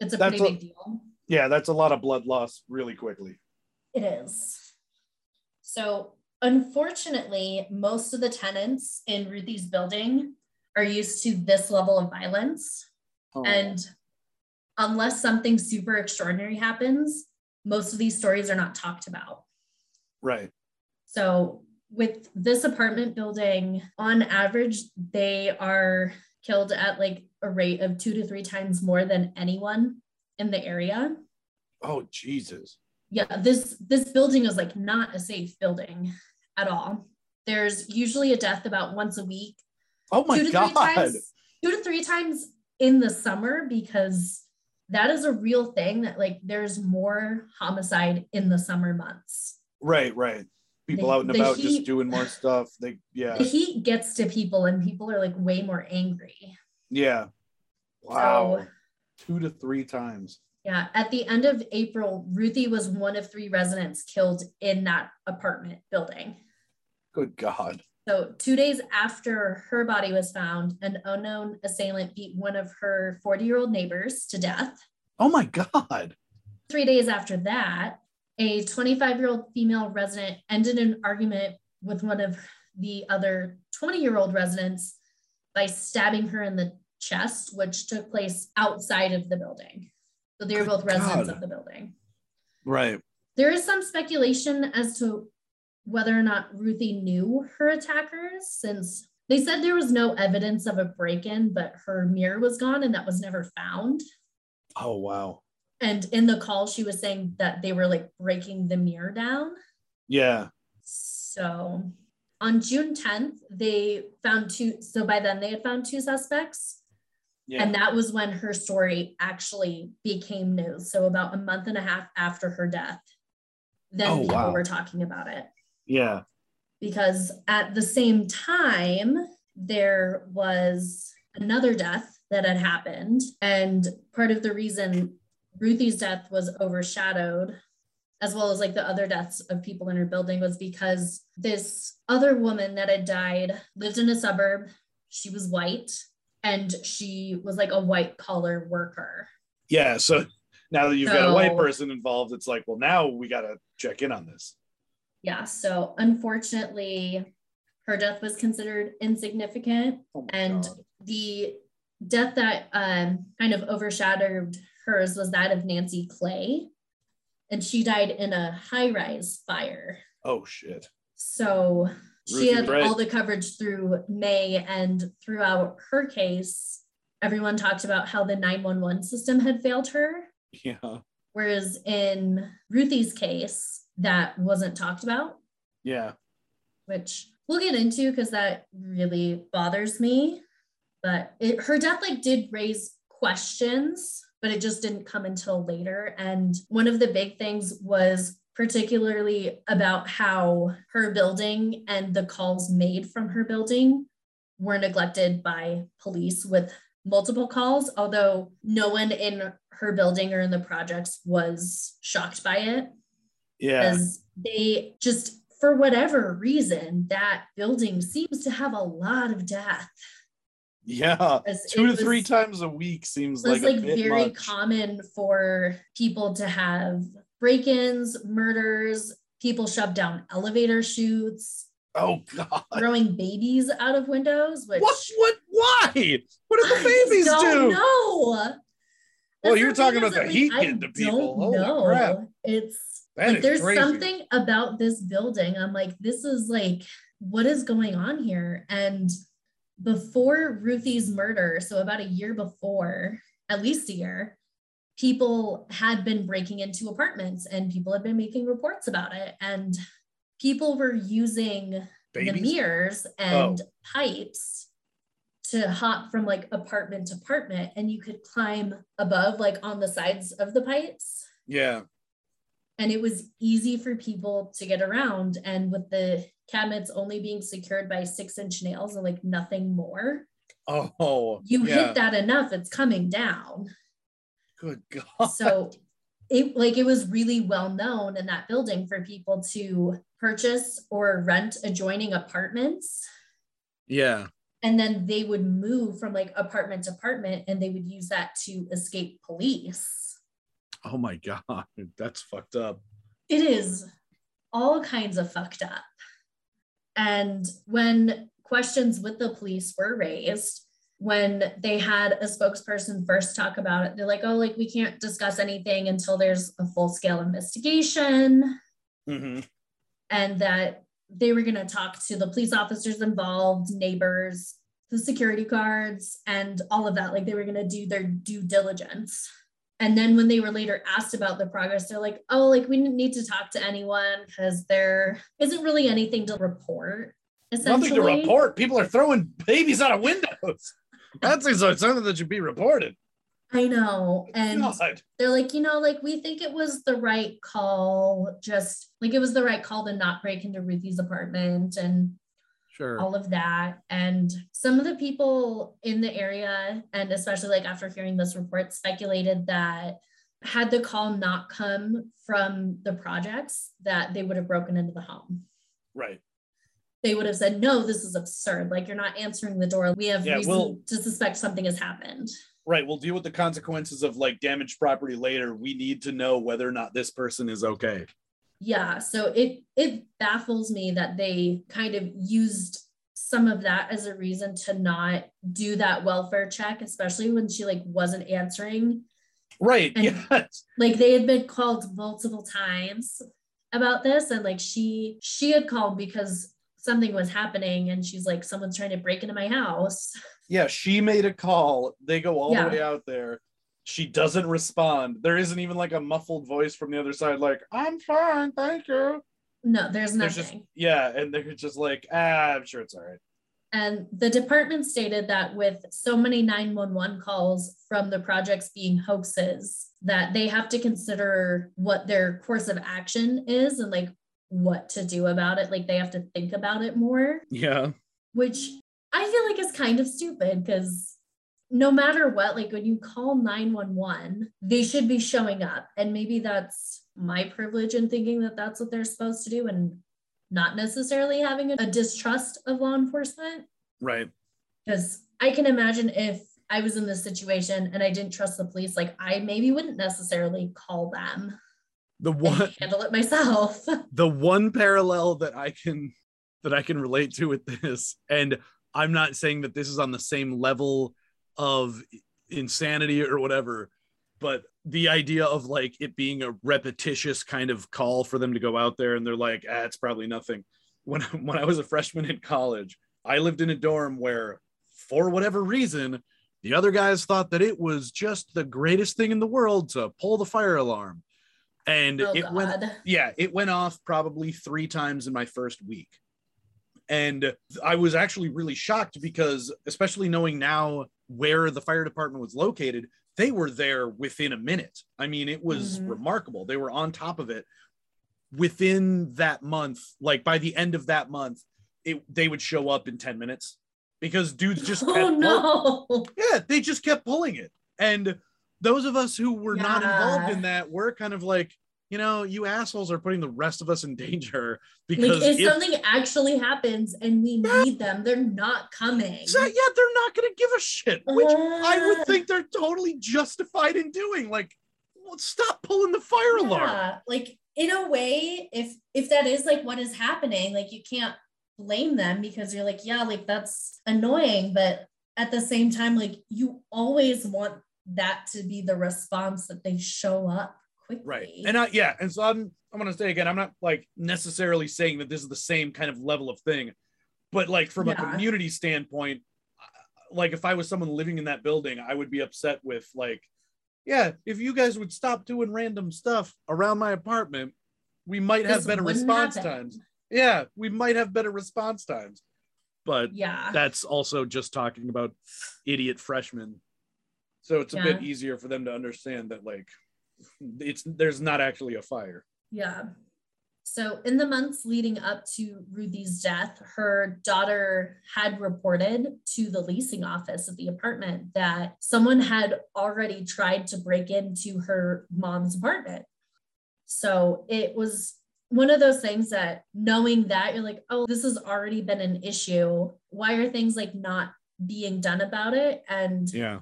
it's a That's pretty a- big deal. Yeah. That's a lot of blood loss really quickly. It is. So, unfortunately, most of the tenants in Ruthie's building are used to this level of violence. Oh. And unless something super extraordinary happens, most of these stories are not talked about. Right. So, with this apartment building, on average, they are killed at like a rate of two to three times more than anyone in the area. Oh Jesus. Yeah, this this building is like not a safe building at all. There's usually a death about once a week. Oh my two to god. Three times, two to three times in the summer because that is a real thing that like there's more homicide in the summer months. Right, right. People The- out and about heat- just doing more stuff. They yeah. The heat gets to people and people are like way more angry. Yeah. Wow. So Two to three times. yeah, at the end of April, Ruthie was one of three residents killed in that apartment building. Good God. So, two days after her body was found, an unknown assailant beat one of her 40 year old neighbors to death. Oh my God. Three days after that, a 25 year old female resident ended an argument with one of the other 20 year old residents by stabbing her in the chest, which took place outside of the building. So, they were both residents God. of the building. Right. There is some speculation as to whether or not Ruthie knew her attackers, since they said there was no evidence of a break in, but her mirror was gone and that was never found. Oh wow. And in the call, she was saying that they were like breaking the mirror down. Yeah. So on June 10th, they found two. So by then, they had found two suspects. Yeah. And that was when her story actually became news. So about a month and a half after her death, then Oh, people wow. were talking about it. Yeah. Because at the same time, there was another death that had happened. And part of the reason Ruthie's death was overshadowed, as well as like the other deaths of people in her building, was because this other woman that had died lived in a suburb. She was white and she was like a white collar worker. Yeah. So now that you've got a white person involved, it's like, well, now we gotta check in on this. Yeah. So unfortunately, her death was considered insignificant. Oh And God. the death that um, kind of overshadowed hers was that of Nancy Clay. And she died in a high rise fire. Oh shit. So she Ruthie had Ray. all the coverage through May, and throughout her case, everyone talked about how the 911 system had failed her. Yeah. Whereas in Ruthie's case, that wasn't talked about Yeah. which we'll get into because that really bothers me. But it, her death like did raise questions, but it just didn't come until later. And one of the big things was particularly about how her building and the calls made from her building were neglected by police with multiple calls, although no one in her building or in the projects was shocked by it Yeah. because they just for whatever reason that building seems to have a lot of death Yeah. Two to three times a week seems like, like, very much. common for people to have break-ins murders people shove down elevator chutes Oh God. throwing babies out of windows which What? What? Why? What did I the babies don't do? know. Well, you're talking about the heat I getting to people. don't Holy know. crap. It's That like there's crazy. something about this building. I'm like, this is like, what is going on here? And before Ruthie's murder, so about a year before, at least a year, people had been breaking into apartments and people had been making reports about it. And people were using the mirrors oh. and Oh. pipes to hop from like apartment to apartment and you could climb above like on the sides of the pipes Yeah. And it was easy for people to get around and with the cabinets only being secured by six inch nails and like nothing more Oh. you yeah. hit that enough it's coming down Good God. so it like it was really well known in that building for people to purchase or rent adjoining apartments Yeah. and then they would move from like apartment to apartment and they would use that to escape police Oh my God. That's fucked up. it is all kinds of fucked up and when questions with the police were raised when they had a spokesperson first talk about it they're like oh like we can't discuss anything until there's a full scale investigation hmm and that they were going to talk to the police officers involved, neighbors, the security guards, and all of that. Like they were going to do their due diligence. And then when they were later asked about the progress, they're like, oh, like we didn't need to talk to anyone because there isn't really anything to report. Nothing to report. People are throwing babies out of windows. That's something that should be reported. I know. And God. they're like, you know, like we think it was the right call, just like it was the right call to not break into Ruthie's apartment and sure all of that. And some of the people in the area, and especially like after hearing this report, speculated that had the call not come from the projects, that they would have broken into the home. Right. They would have said, no, this is absurd. Like you're not answering the door. We have yeah, reason we'll, to suspect something has happened right we'll deal with the consequences of like damaged property later we need to know whether or not this person is okay yeah so it it baffles me that they kind of used some of that as a reason to not do that welfare check especially when she like wasn't answering right and, yes like they had been called multiple times about this and like she she had called because something was happening and she's like someone's trying to break into my house yeah, she made a call. They go all yeah. the way out there. She doesn't respond. There isn't even like a muffled voice from the other side, like, I'm fine, thank you. No, there's nothing. There's just, yeah, and they're just like, ah, I'm sure it's all right. And the department stated that with so many 911 calls from the projects being hoaxes, that they have to consider what their course of action is and like what to do about it. Like they have to think about it more. Yeah. Which I feel like is kind of stupid because no matter what, like when you call 911, they should be showing up. And maybe that's my privilege in thinking that that's what they're supposed to do and not necessarily having a, distrust of law enforcement. Right. Because I can imagine if I was in this situation and I didn't trust the police, like I maybe wouldn't necessarily call them. The one handle it myself. The one parallel that I can that I can relate to with this, and I'm not saying that this is on the same level of insanity or whatever, but the idea of like it being a repetitious kind of call for them to go out there and they're like, ah, it's probably nothing. When when I was a freshman in college, I lived in a dorm where, for whatever reason, the other guys thought that it was just the greatest thing in the world to pull the fire alarm. And oh, it God. went, yeah, it went off probably three times in my first week. And I was actually really shocked because, especially knowing now where the fire department was located, they were there within a minute. I mean, it was mm-hmm. remarkable. They were on top of it within that month. Like by the end of that month, it they would show up in 10 minutes because dudes just oh no yeah they just kept pulling it and those of us who were yeah. not involved in that were kind of like you know, you assholes are putting the rest of us in danger because like if, if something actually happens and we yeah, need them, they're not coming. So, yeah, they're not going to give a shit, which uh, I would uh. think they're totally justified in doing. Like, well, stop pulling the fire yeah, alarm. Like in a way, if if that is like what is happening, like you can't blame them because you're like, yeah, like that's annoying, but at the same time, like you always want that to be the response that they show up quickly. Right. And I, yeah, and so I'm I'm gonna say again, I'm not like necessarily saying that this is the same kind of level of thing, but like from yeah. a community standpoint, like if I was someone living in that building, I would be upset with like, yeah, if you guys would stop doing random stuff around my apartment, we might have better response happen. times. Yeah, we might have better response times. But yeah, that's also just talking about idiot freshmen. So it's a yeah. bit easier for them to understand that like it's there's not actually a fire. Yeah. So, in the months leading up to Ruthie's death, her daughter had reported to the leasing office of the apartment that someone had already tried to break into her mom's apartment. So, it was one of those things that knowing that you're like, oh, this has already been an issue. Why are things like not being done about it? And yeah,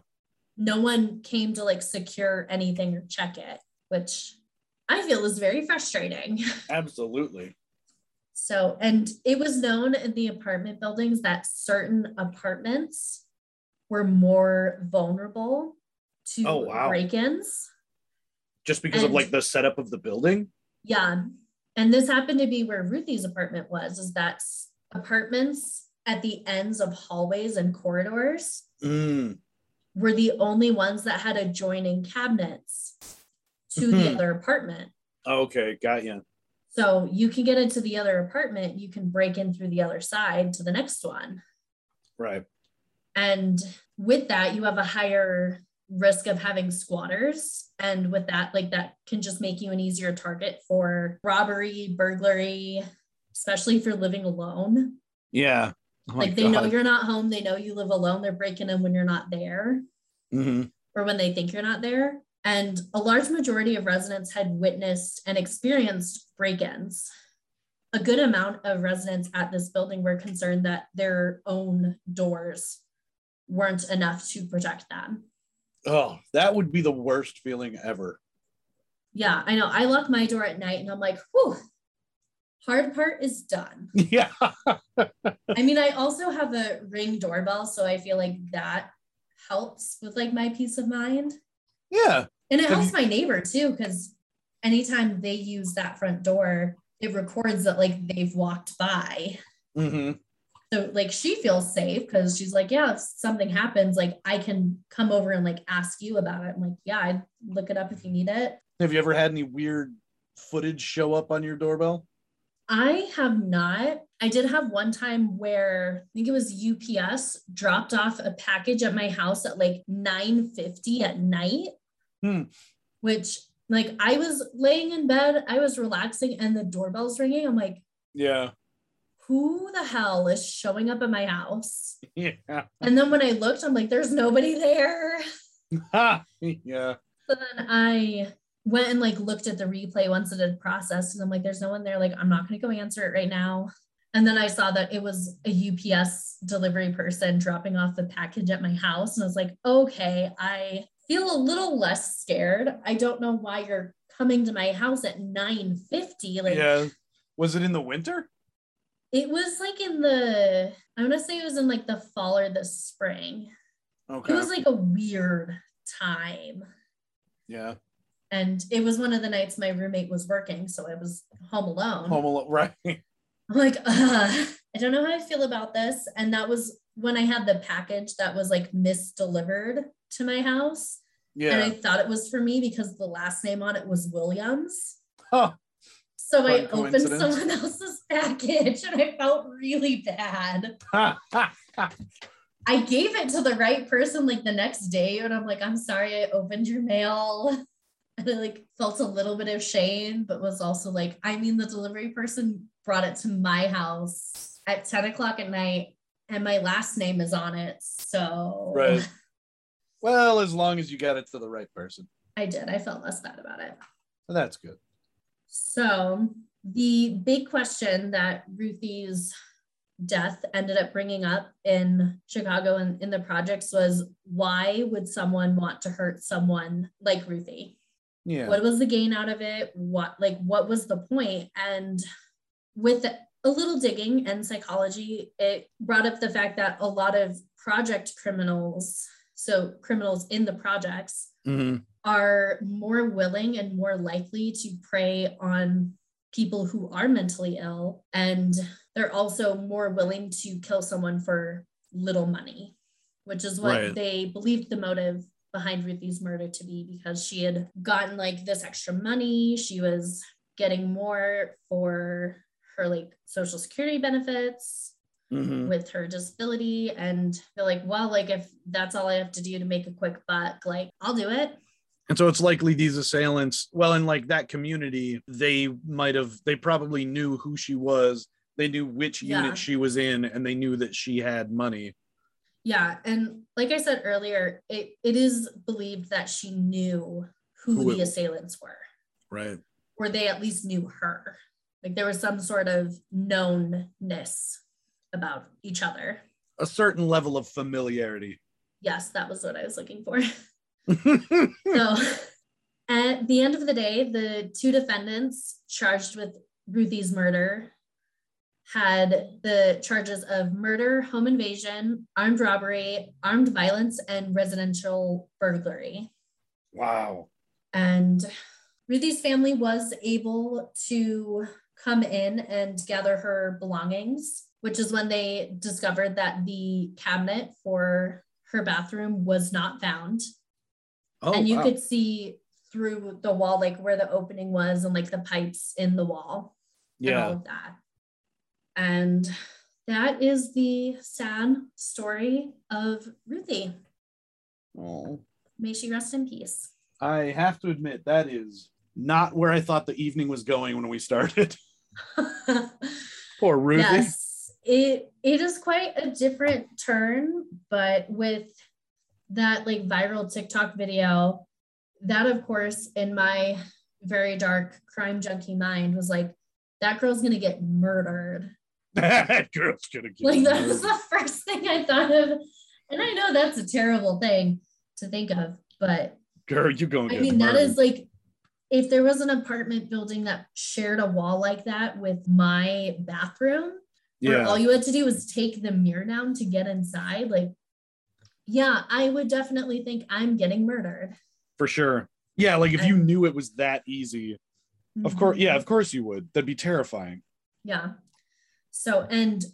no one came to like secure anything or check it, which I feel is very frustrating. Absolutely. So, and it was known in the apartment buildings that certain apartments were more vulnerable to oh, wow. break ins. Just because and, of like the setup of the building? Yeah. And this happened to be where Ruthie's apartment was, is that apartments at the ends of hallways and corridors Mm. Were the only ones that had adjoining cabinets to the Mhm. other apartment. Okay, got you. So you can get into the other apartment, you can break in through the other side to the next one. Right. And with that, you have a higher risk of having squatters. And with that, like that can just make you an easier target for robbery, burglary, especially if you're living alone. Yeah. Oh like they know you're not home, they know you live alone, they're breaking in when you're not there Mhm. or when they think you're not there. And a large majority of residents had witnessed and experienced break ins. A good amount of residents at this building were concerned that their own doors weren't enough to protect them. Oh, that would be the worst feeling ever. Yeah, I know. I lock my door at night and I'm like, whew, hard part is done. Yeah. I mean, I also have a ring doorbell, so I feel like that helps with like my peace of mind. Yeah. And it helps my neighbor too, because anytime they use that front door, it records that like they've walked by. hmm So like she feels safe because she's like, yeah, if something happens, like I can come over and like ask you about it. I'm like, yeah, I'd look it up if you need it. Have you ever had any weird footage show up on your doorbell? I have not. I did have one time where I think it was UPS dropped off a package at my house at like 9:50 at night. Hmm. Which like I was laying in bed, I was relaxing and the doorbell's ringing. I'm like, Yeah. who the hell is showing up at my house? Yeah. And then when I looked, I'm like, there's nobody there. Ha! yeah. So then I went and like looked at the replay once it had processed, and I'm like, there's no one there. Like, I'm not gonna go answer it right now. And then I saw that it was a UPS delivery person dropping off the package at my house. And I was like, okay, I feel a little less scared. I don't know why you're coming to my house at 9:50. Like yeah. Was it in the winter? it was like in the I want to say it was in like the fall or the spring. Okay. It was like a weird time. yeah. And it was one of the nights my roommate was working, so I was home alone. Home alone. Right. I'm like, Ugh, I don't know how I feel about this. And that was when I had the package that was like misdelivered to my house. Yeah. And I thought it was for me because the last name on it was Williams. Oh. So I opened someone else's package and I felt really bad. I gave it to the right person like the next day, and I'm like, I'm sorry, I opened your mail. And I like felt a little bit of shame, but was also like, I mean, the delivery person brought it to my house at 10 o'clock at night, and my last name is on it. So Right. well, as long as you got it to the right person. I did. I felt less bad about it. That's good. So the big question that Ruthie's death ended up bringing up in Chicago and in the projects was why would someone want to hurt someone like Ruthie? Yeah. What was the gain out of it? What like what was the point? And with a little digging and psychology, it brought up the fact that a lot of project criminals, so criminals in the projects, Mhm. are more willing and more likely to prey on people who are mentally ill. And they're also more willing to kill someone for little money, which is what Right. they believed the motive behind Ruthie's murder to be because she had gotten like this extra money. She was getting more for her like social security benefits Mhm. with her disability and they're like well like if that's all i have to do to make a quick buck like i'll do it And so it's likely these assailants, well, in like that community, they might have, they probably knew who she was. They knew which Yeah. unit she was in, and they knew that she had money. Yeah and like i said earlier it, it is believed that she knew who, Who it- the assailants were Right. or they at least knew her like there was some sort of knownness about each other A certain level of familiarity. yes that was what i was looking for So at the end of the day, the two defendants charged with Ruthie's murder had the charges of murder, home invasion, armed robbery, armed violence, and residential burglary. wow. And Ruthie's family was able to come in and gather her belongings, which is when they discovered that the cabinet for her bathroom was not found. Oh, and you wow. could see through the wall, like where the opening was and like the pipes in the wall and all yeah. of that. And that is the sad story of Ruthie. Oh. May she rest in peace. I have to admit that is not where I thought the evening was going when we started. Poor Ruthie. yes, it it is quite a different turn, but with that like viral TikTok video, that of course in my very dark crime junkie mind was like that girl's gonna get murdered. that girl's gonna get Like that was the first thing I thought of, and I know that's a terrible thing to think of, but girl, you're gonna I mean, that murdered. is like if there was an apartment building that shared a wall like that with my bathroom, where yeah. all you had to do was take the mirror down to get inside, like, yeah, I would definitely think I'm getting murdered. for sure. Yeah, like if you knew it was that easy, of course, yeah, mm-hmm. of course you would. That'd be terrifying. Yeah. So, and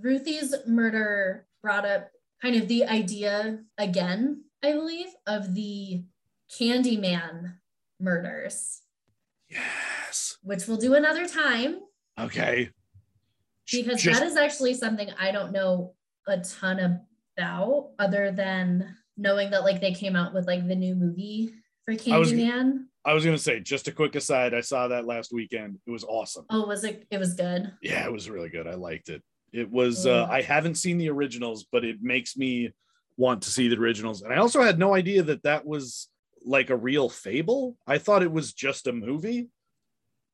Ruthie's murder brought up kind of the idea again, I believe, of the Candyman murders, Yes. which we'll do another time. Okay. because Just- that is actually something I don't know a ton about other than knowing that like they came out with like the new movie for Candyman. I was gonna say, just a quick aside. I saw that last weekend. It was awesome. Oh, was it? It was good. Yeah, it was really good. I liked it. It was. Uh. I haven't seen the originals, but it makes me want to see the originals. And I also had no idea that that was like a real fable. I thought it was just a movie.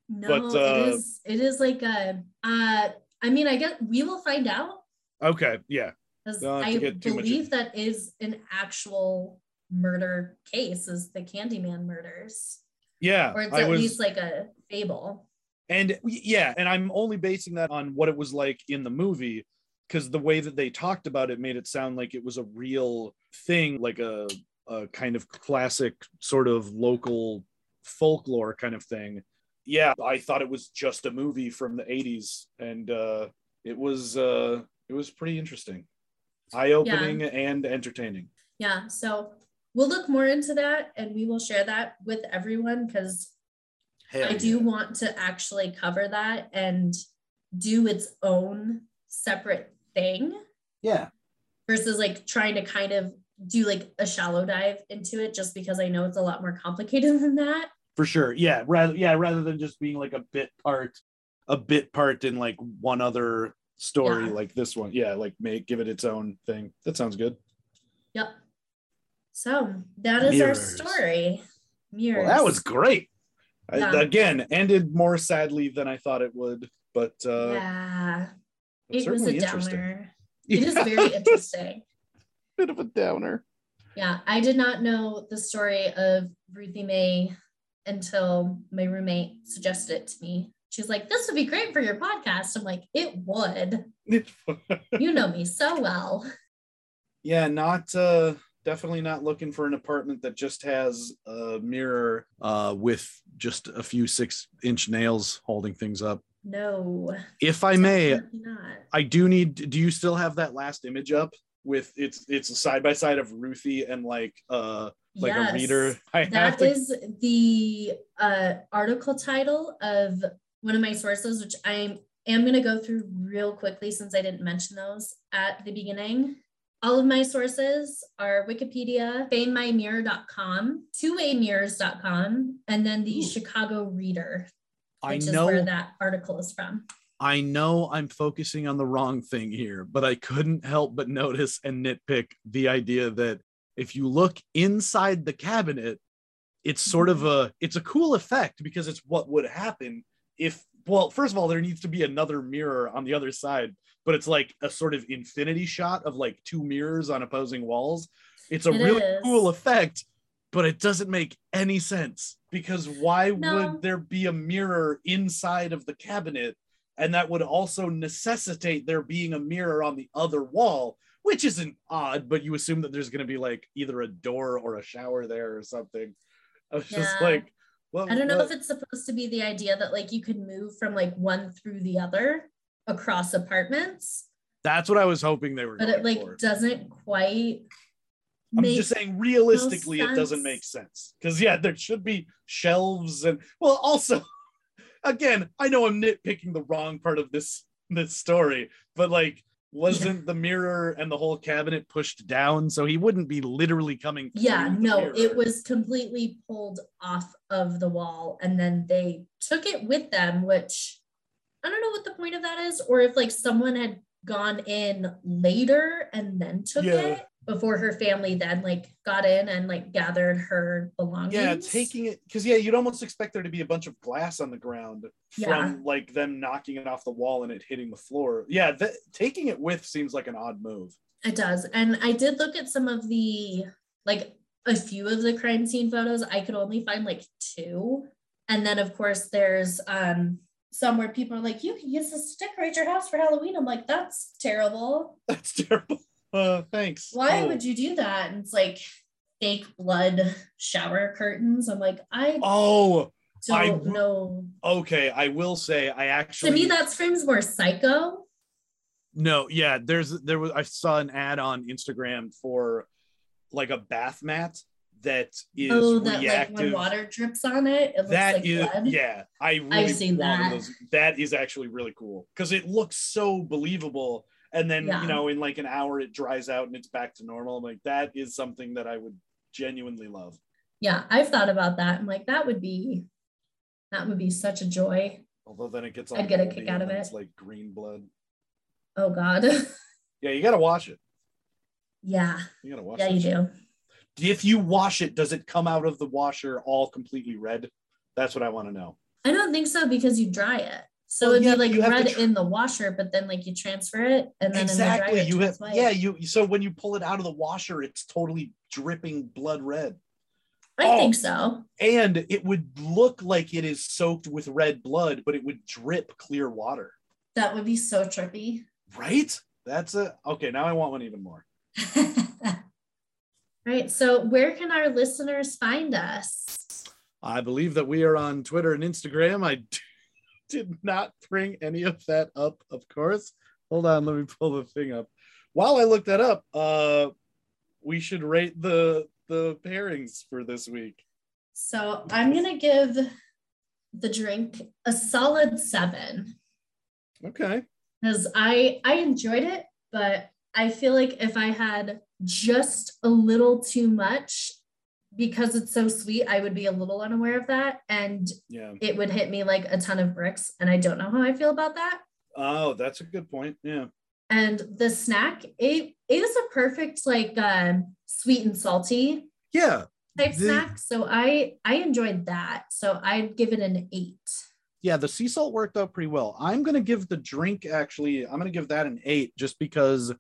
No, But, uh, it is. It is like a. Uh, I mean, I guess we will find out Okay, yeah, because Don't have to I get too much believe that is an actual murder case, is the Candyman murders, yeah. or it's I at was, least like a fable. and yeah, and I'm only basing that on what it was like in the movie because the way that they talked about it made it sound like it was a real thing, like a a kind of classic sort of local folklore kind of thing. Yeah, I thought it was just a movie from the 80s and uh it was uh it was pretty interesting. Eye-opening and entertaining. Yeah. So we'll look more into that and we will share that with everyone because Hell I do want to actually cover that and do its own separate thing Yeah. versus like trying to kind of do like a shallow dive into it just because I know it's a lot more complicated than that. For sure. Yeah, rather yeah, rather than just being like a bit part a bit part in like one other story Yeah. like this one. Yeah, like make give it its own thing. That sounds good. Yep. So that is Mirrors. our story. Mirrors. Well, that was great. I- again, ended more sadly than I thought it would, but uh yeah. but It was a certainly interesting. downer. It is very interesting. Bit of a downer. Yeah, I did not know the story of Ruthie Mae until my roommate suggested it to me. She's like, "This would be great for your podcast." I'm like, "It would." You know me so well. yeah, not uh definitely not looking for an apartment that just has a mirror uh with just a few six inch nails holding things up. No, If I may, not. I do need. Do you still have that last image up with it's it's a side by side of Ruthie and like uh like Yes. a reader? I That to. is the uh, article title of one of my sources, which I am going to go through real quickly since I didn't mention those at the beginning. All of my sources are Wikipedia, FrameMyMirror.com, TwoWayMirrors.com, and then the Ooh. Chicago Reader, I which is know. where that article is from. I know I'm focusing on the wrong thing here, but I couldn't help but notice and nitpick the idea that if you look inside the cabinet, it's sort of mm-hmm. a it's a cool effect because it's what would happen if well, first of all, there needs to be another mirror on the other side, but it's like a sort of infinity shot of like two mirrors on opposing walls. It's a It really is. cool effect, but it doesn't make any sense because why No. would there be a mirror inside of the cabinet and that would also necessitate there being a mirror on the other wall which isn't odd but you assume that there's going to be like either a door or a shower there or something i was just like Well, I don't know well, if it's supposed to be the idea that like you could move from like one through the other across apartments, that's what I was hoping they were but it like for. doesn't quite. I'm just saying, realistically, it doesn't make sense because yeah, there should be shelves and well, also, again, I know I'm nitpicking the wrong part of this this story, but like, wasn't the mirror and the whole cabinet pushed down so he wouldn't be literally coming? Yeah, no, mirror? it was completely pulled off of the wall and then they took it with them, which I don't know what the point of that is, or if like someone had gone in later and then took Yeah. it before her family then like got in and like gathered her belongings. Yeah, taking it because yeah, you'd almost expect there to be a bunch of glass on the ground Yeah. from like them knocking it off the wall and it hitting the floor. Yeah, that, taking it with seems like an odd move. It does. And I did look at some of the, like a few of the crime scene photos. I could only find like two. And then, of course, there's um, some where people are like, you can use this to decorate your house for Halloween. I'm like, that's terrible. That's terrible. Uh, thanks. Why Cool. would you do that? And it's like fake blood shower curtains. I'm like, I Oh, I don't w- know. okay. I will say I actually To me, that screams more psycho. no. Yeah, there's there was I saw an ad on Instagram for like a bath mat that is oh, that like reactive. when water drips on it, it looks That like is yeah. I really seen one of that. those. That is actually really cool because it looks so believable. And then Yeah. you know, in like an hour, it dries out and it's back to normal. I'm like, that is something that I would genuinely love. yeah i've thought about that i'm like that would be that would be such a joy Although then it gets I'd get a kick out of It's it. like green blood. oh god Yeah, you gotta watch it. yeah You gotta watch. It. Yeah you shit. do If you wash it, does it come out of the washer all completely red? That's what I want to know. i don't think so because you dry it so Well, it'd yeah, be like red tr- in the washer but then like you transfer it and then exactly. in the You have white. yeah. You so when you pull it out of the washer, it's totally dripping blood red. i Oh. think so and it would look like it is soaked with red blood, but it would drip clear water. that would be so trippy Right? That's a okay. Now I want one even more. right so where can our listeners find us I believe that we are on Twitter and Instagram. I did not bring any of that up, of course. Hold on, let me pull the thing up. While I look that up, uh, we should rate the the pairings for this week. so i'm gonna give the drink a solid seven Okay. because I I enjoyed it, but I feel like if I had just a little too much because it's so sweet, I would be a little unaware of that and Yeah. it would hit me like a ton of bricks. And I don't know how I feel about that. Oh, that's a good point. Yeah. And the snack, it, it is a perfect like uh, sweet and salty Yeah. type The- snack. So I I enjoyed that. So I'd give it an eight. yeah the sea salt worked out pretty well i'm gonna give the drink actually i'm gonna give that an eight just because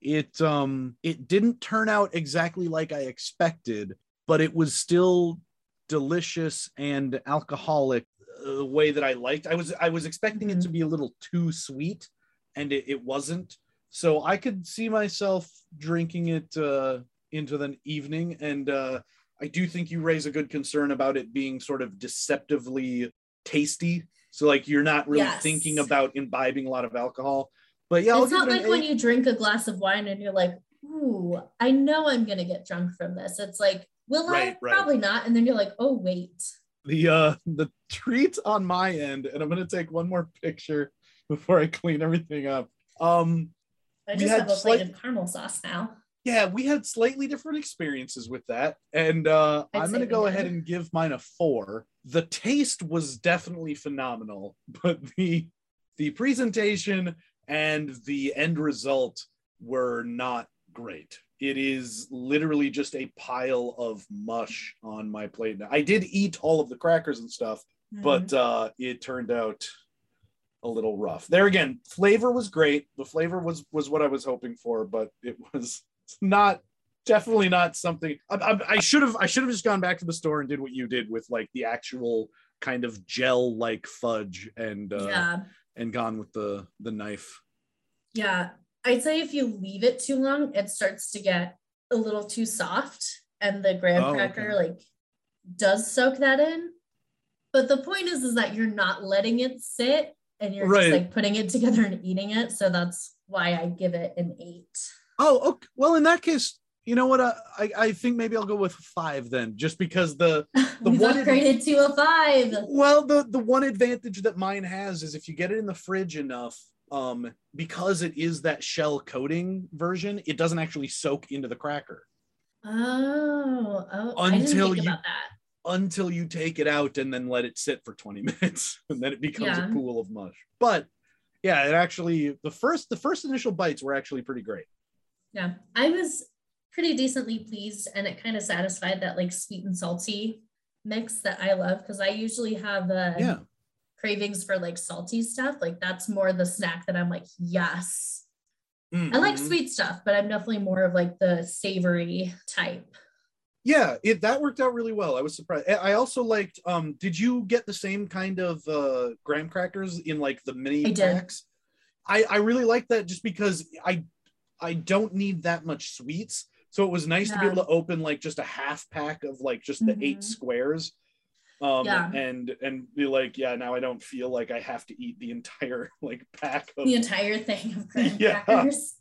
it um it didn't turn out exactly like i expected but it was still delicious and alcoholic uh, the way that i liked i was i was expecting it to be a little too sweet and it, it wasn't so i could see myself drinking it uh into the evening and uh i do think you raise a good concern about it being sort of deceptively tasty. So like you're not really Yes. thinking about imbibing a lot of alcohol. But yeah, it's not it like when you drink a glass of wine and you're like, ooh, I know I'm gonna get drunk from this. It's like, will Right, I? right. Probably not. And then you're like, oh wait. the uh the treat on my end, and I'm gonna take one more picture before I clean everything up. Um I We just had have a plate slight- of caramel sauce now. yeah, we had slightly different experiences with that. And uh I'm gonna go ahead and give mine a four. The taste was definitely phenomenal, but the the presentation and the end result were not great. It is literally just a pile of mush on my plate. Now, I did eat all of the crackers and stuff, but uh, it turned out a little rough. There again, flavor was great. The flavor was was what I was hoping for, but it was not definitely not something. I should have I should have just gone back to the store and did what you did with like the actual kind of gel like fudge and uh, yeah, and gone with the the knife. yeah. I'd say if you leave it too long, it starts to get a little too soft, and the graham Oh, cracker okay. like does soak that in. But the point is, is that you're not letting it sit and you're Right. just like putting it together and eating it. So that's why I give it an eight. Oh, okay. Well, in that case, you know what? Uh, I I think maybe I'll go with five then, just because the The one- upgraded to a five. well the the one advantage that mine has is if you get it in the fridge enough, um, because it is that shell coating version, it doesn't actually soak into the cracker Oh, oh Until think you- about that. until you take it out and then let it sit for 20 minutes, and then it becomes Yeah. a pool of mush. But yeah, it actually the first the first initial bites were actually pretty great. Yeah, I was pretty decently pleased, and it kind of satisfied that like sweet and salty mix that I love because I usually have uh, Yeah. cravings for like salty stuff. Like that's more the snack that I'm like, yes. I like Mhm. sweet stuff, but I'm definitely more of like the savory type. yeah it that worked out really well i was surprised i also liked um did you get the same kind of uh graham crackers in like the mini I did. packs i i really like that just because i i don't need that much sweets so it was nice to be able to open like just a half pack of like just the eight Mhm. squares um Yeah. and and be like yeah now i don't feel like i have to eat the entire like pack of The entire thing of graham Yeah. crackers.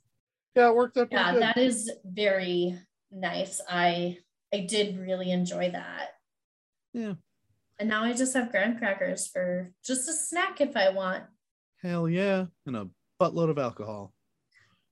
yeah it worked out Yeah, good. that is very nice. I I did really enjoy that. Yeah. And now I just have graham crackers for just a snack if I want. hell yeah and a buttload of alcohol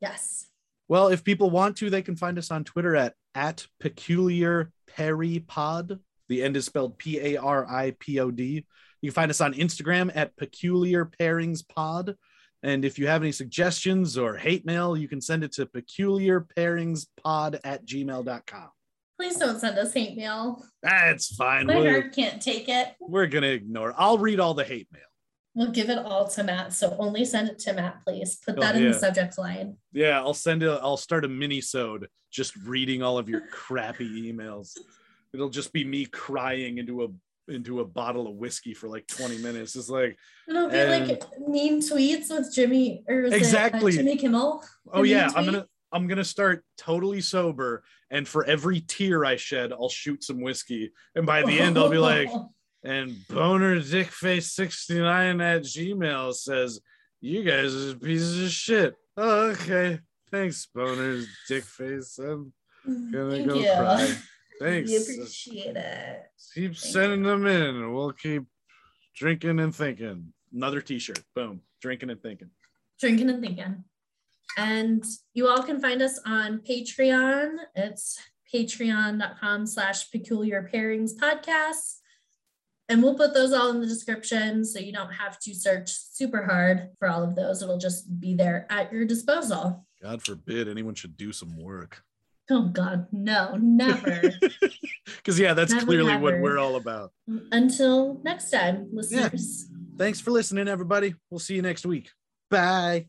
Yes. Well, if people want to, they can find us on Twitter at at peculiar paripod. The end is spelled P A R I P O D. You can find us on Instagram at peculiar pairings pod. And if you have any suggestions or hate mail, you can send it to peculiar pairings pod at gmail.com. Please don't send us hate mail. That's fine. My heart can't take it. we're going to ignore. I'll read all the hate mail. We'll give it all to Matt. So only send it to Matt, please. Put Oh, that in yeah. the subject line. Yeah, I'll send it. I'll start a mini-sode just reading all of your crappy emails. It'll just be me crying into a into a bottle of whiskey for like 20 minutes. It's like, It'll be And- like mean tweets with Jimmy or is it, uh, Exactly. Jimmy Kimmel. oh yeah, mean I'm gonna I'm gonna start totally sober, and for every tear I shed, I'll shoot some whiskey. And by the end, I'll be like, and boner dickface 69 at gmail says you guys are pieces of shit. Oh, okay. Thanks boner dickface i'm gonna Thank go you. cry. Thanks. We appreciate it. keep Thank sending them in. We'll keep drinking and thinking. Another t-shirt. Boom. Drinking and thinking. Drinking and thinking. And you all can find us on Patreon. It's patreon.com slash peculiar pairings podcast. And we'll put those all in the description so you don't have to search super hard for all of those. It'll just be there at your disposal. god forbid anyone should do some work Oh God, no, never. because yeah that's Never, clearly what we're all about Until next time, listeners. Yeah. thanks for listening everybody we'll see you next week bye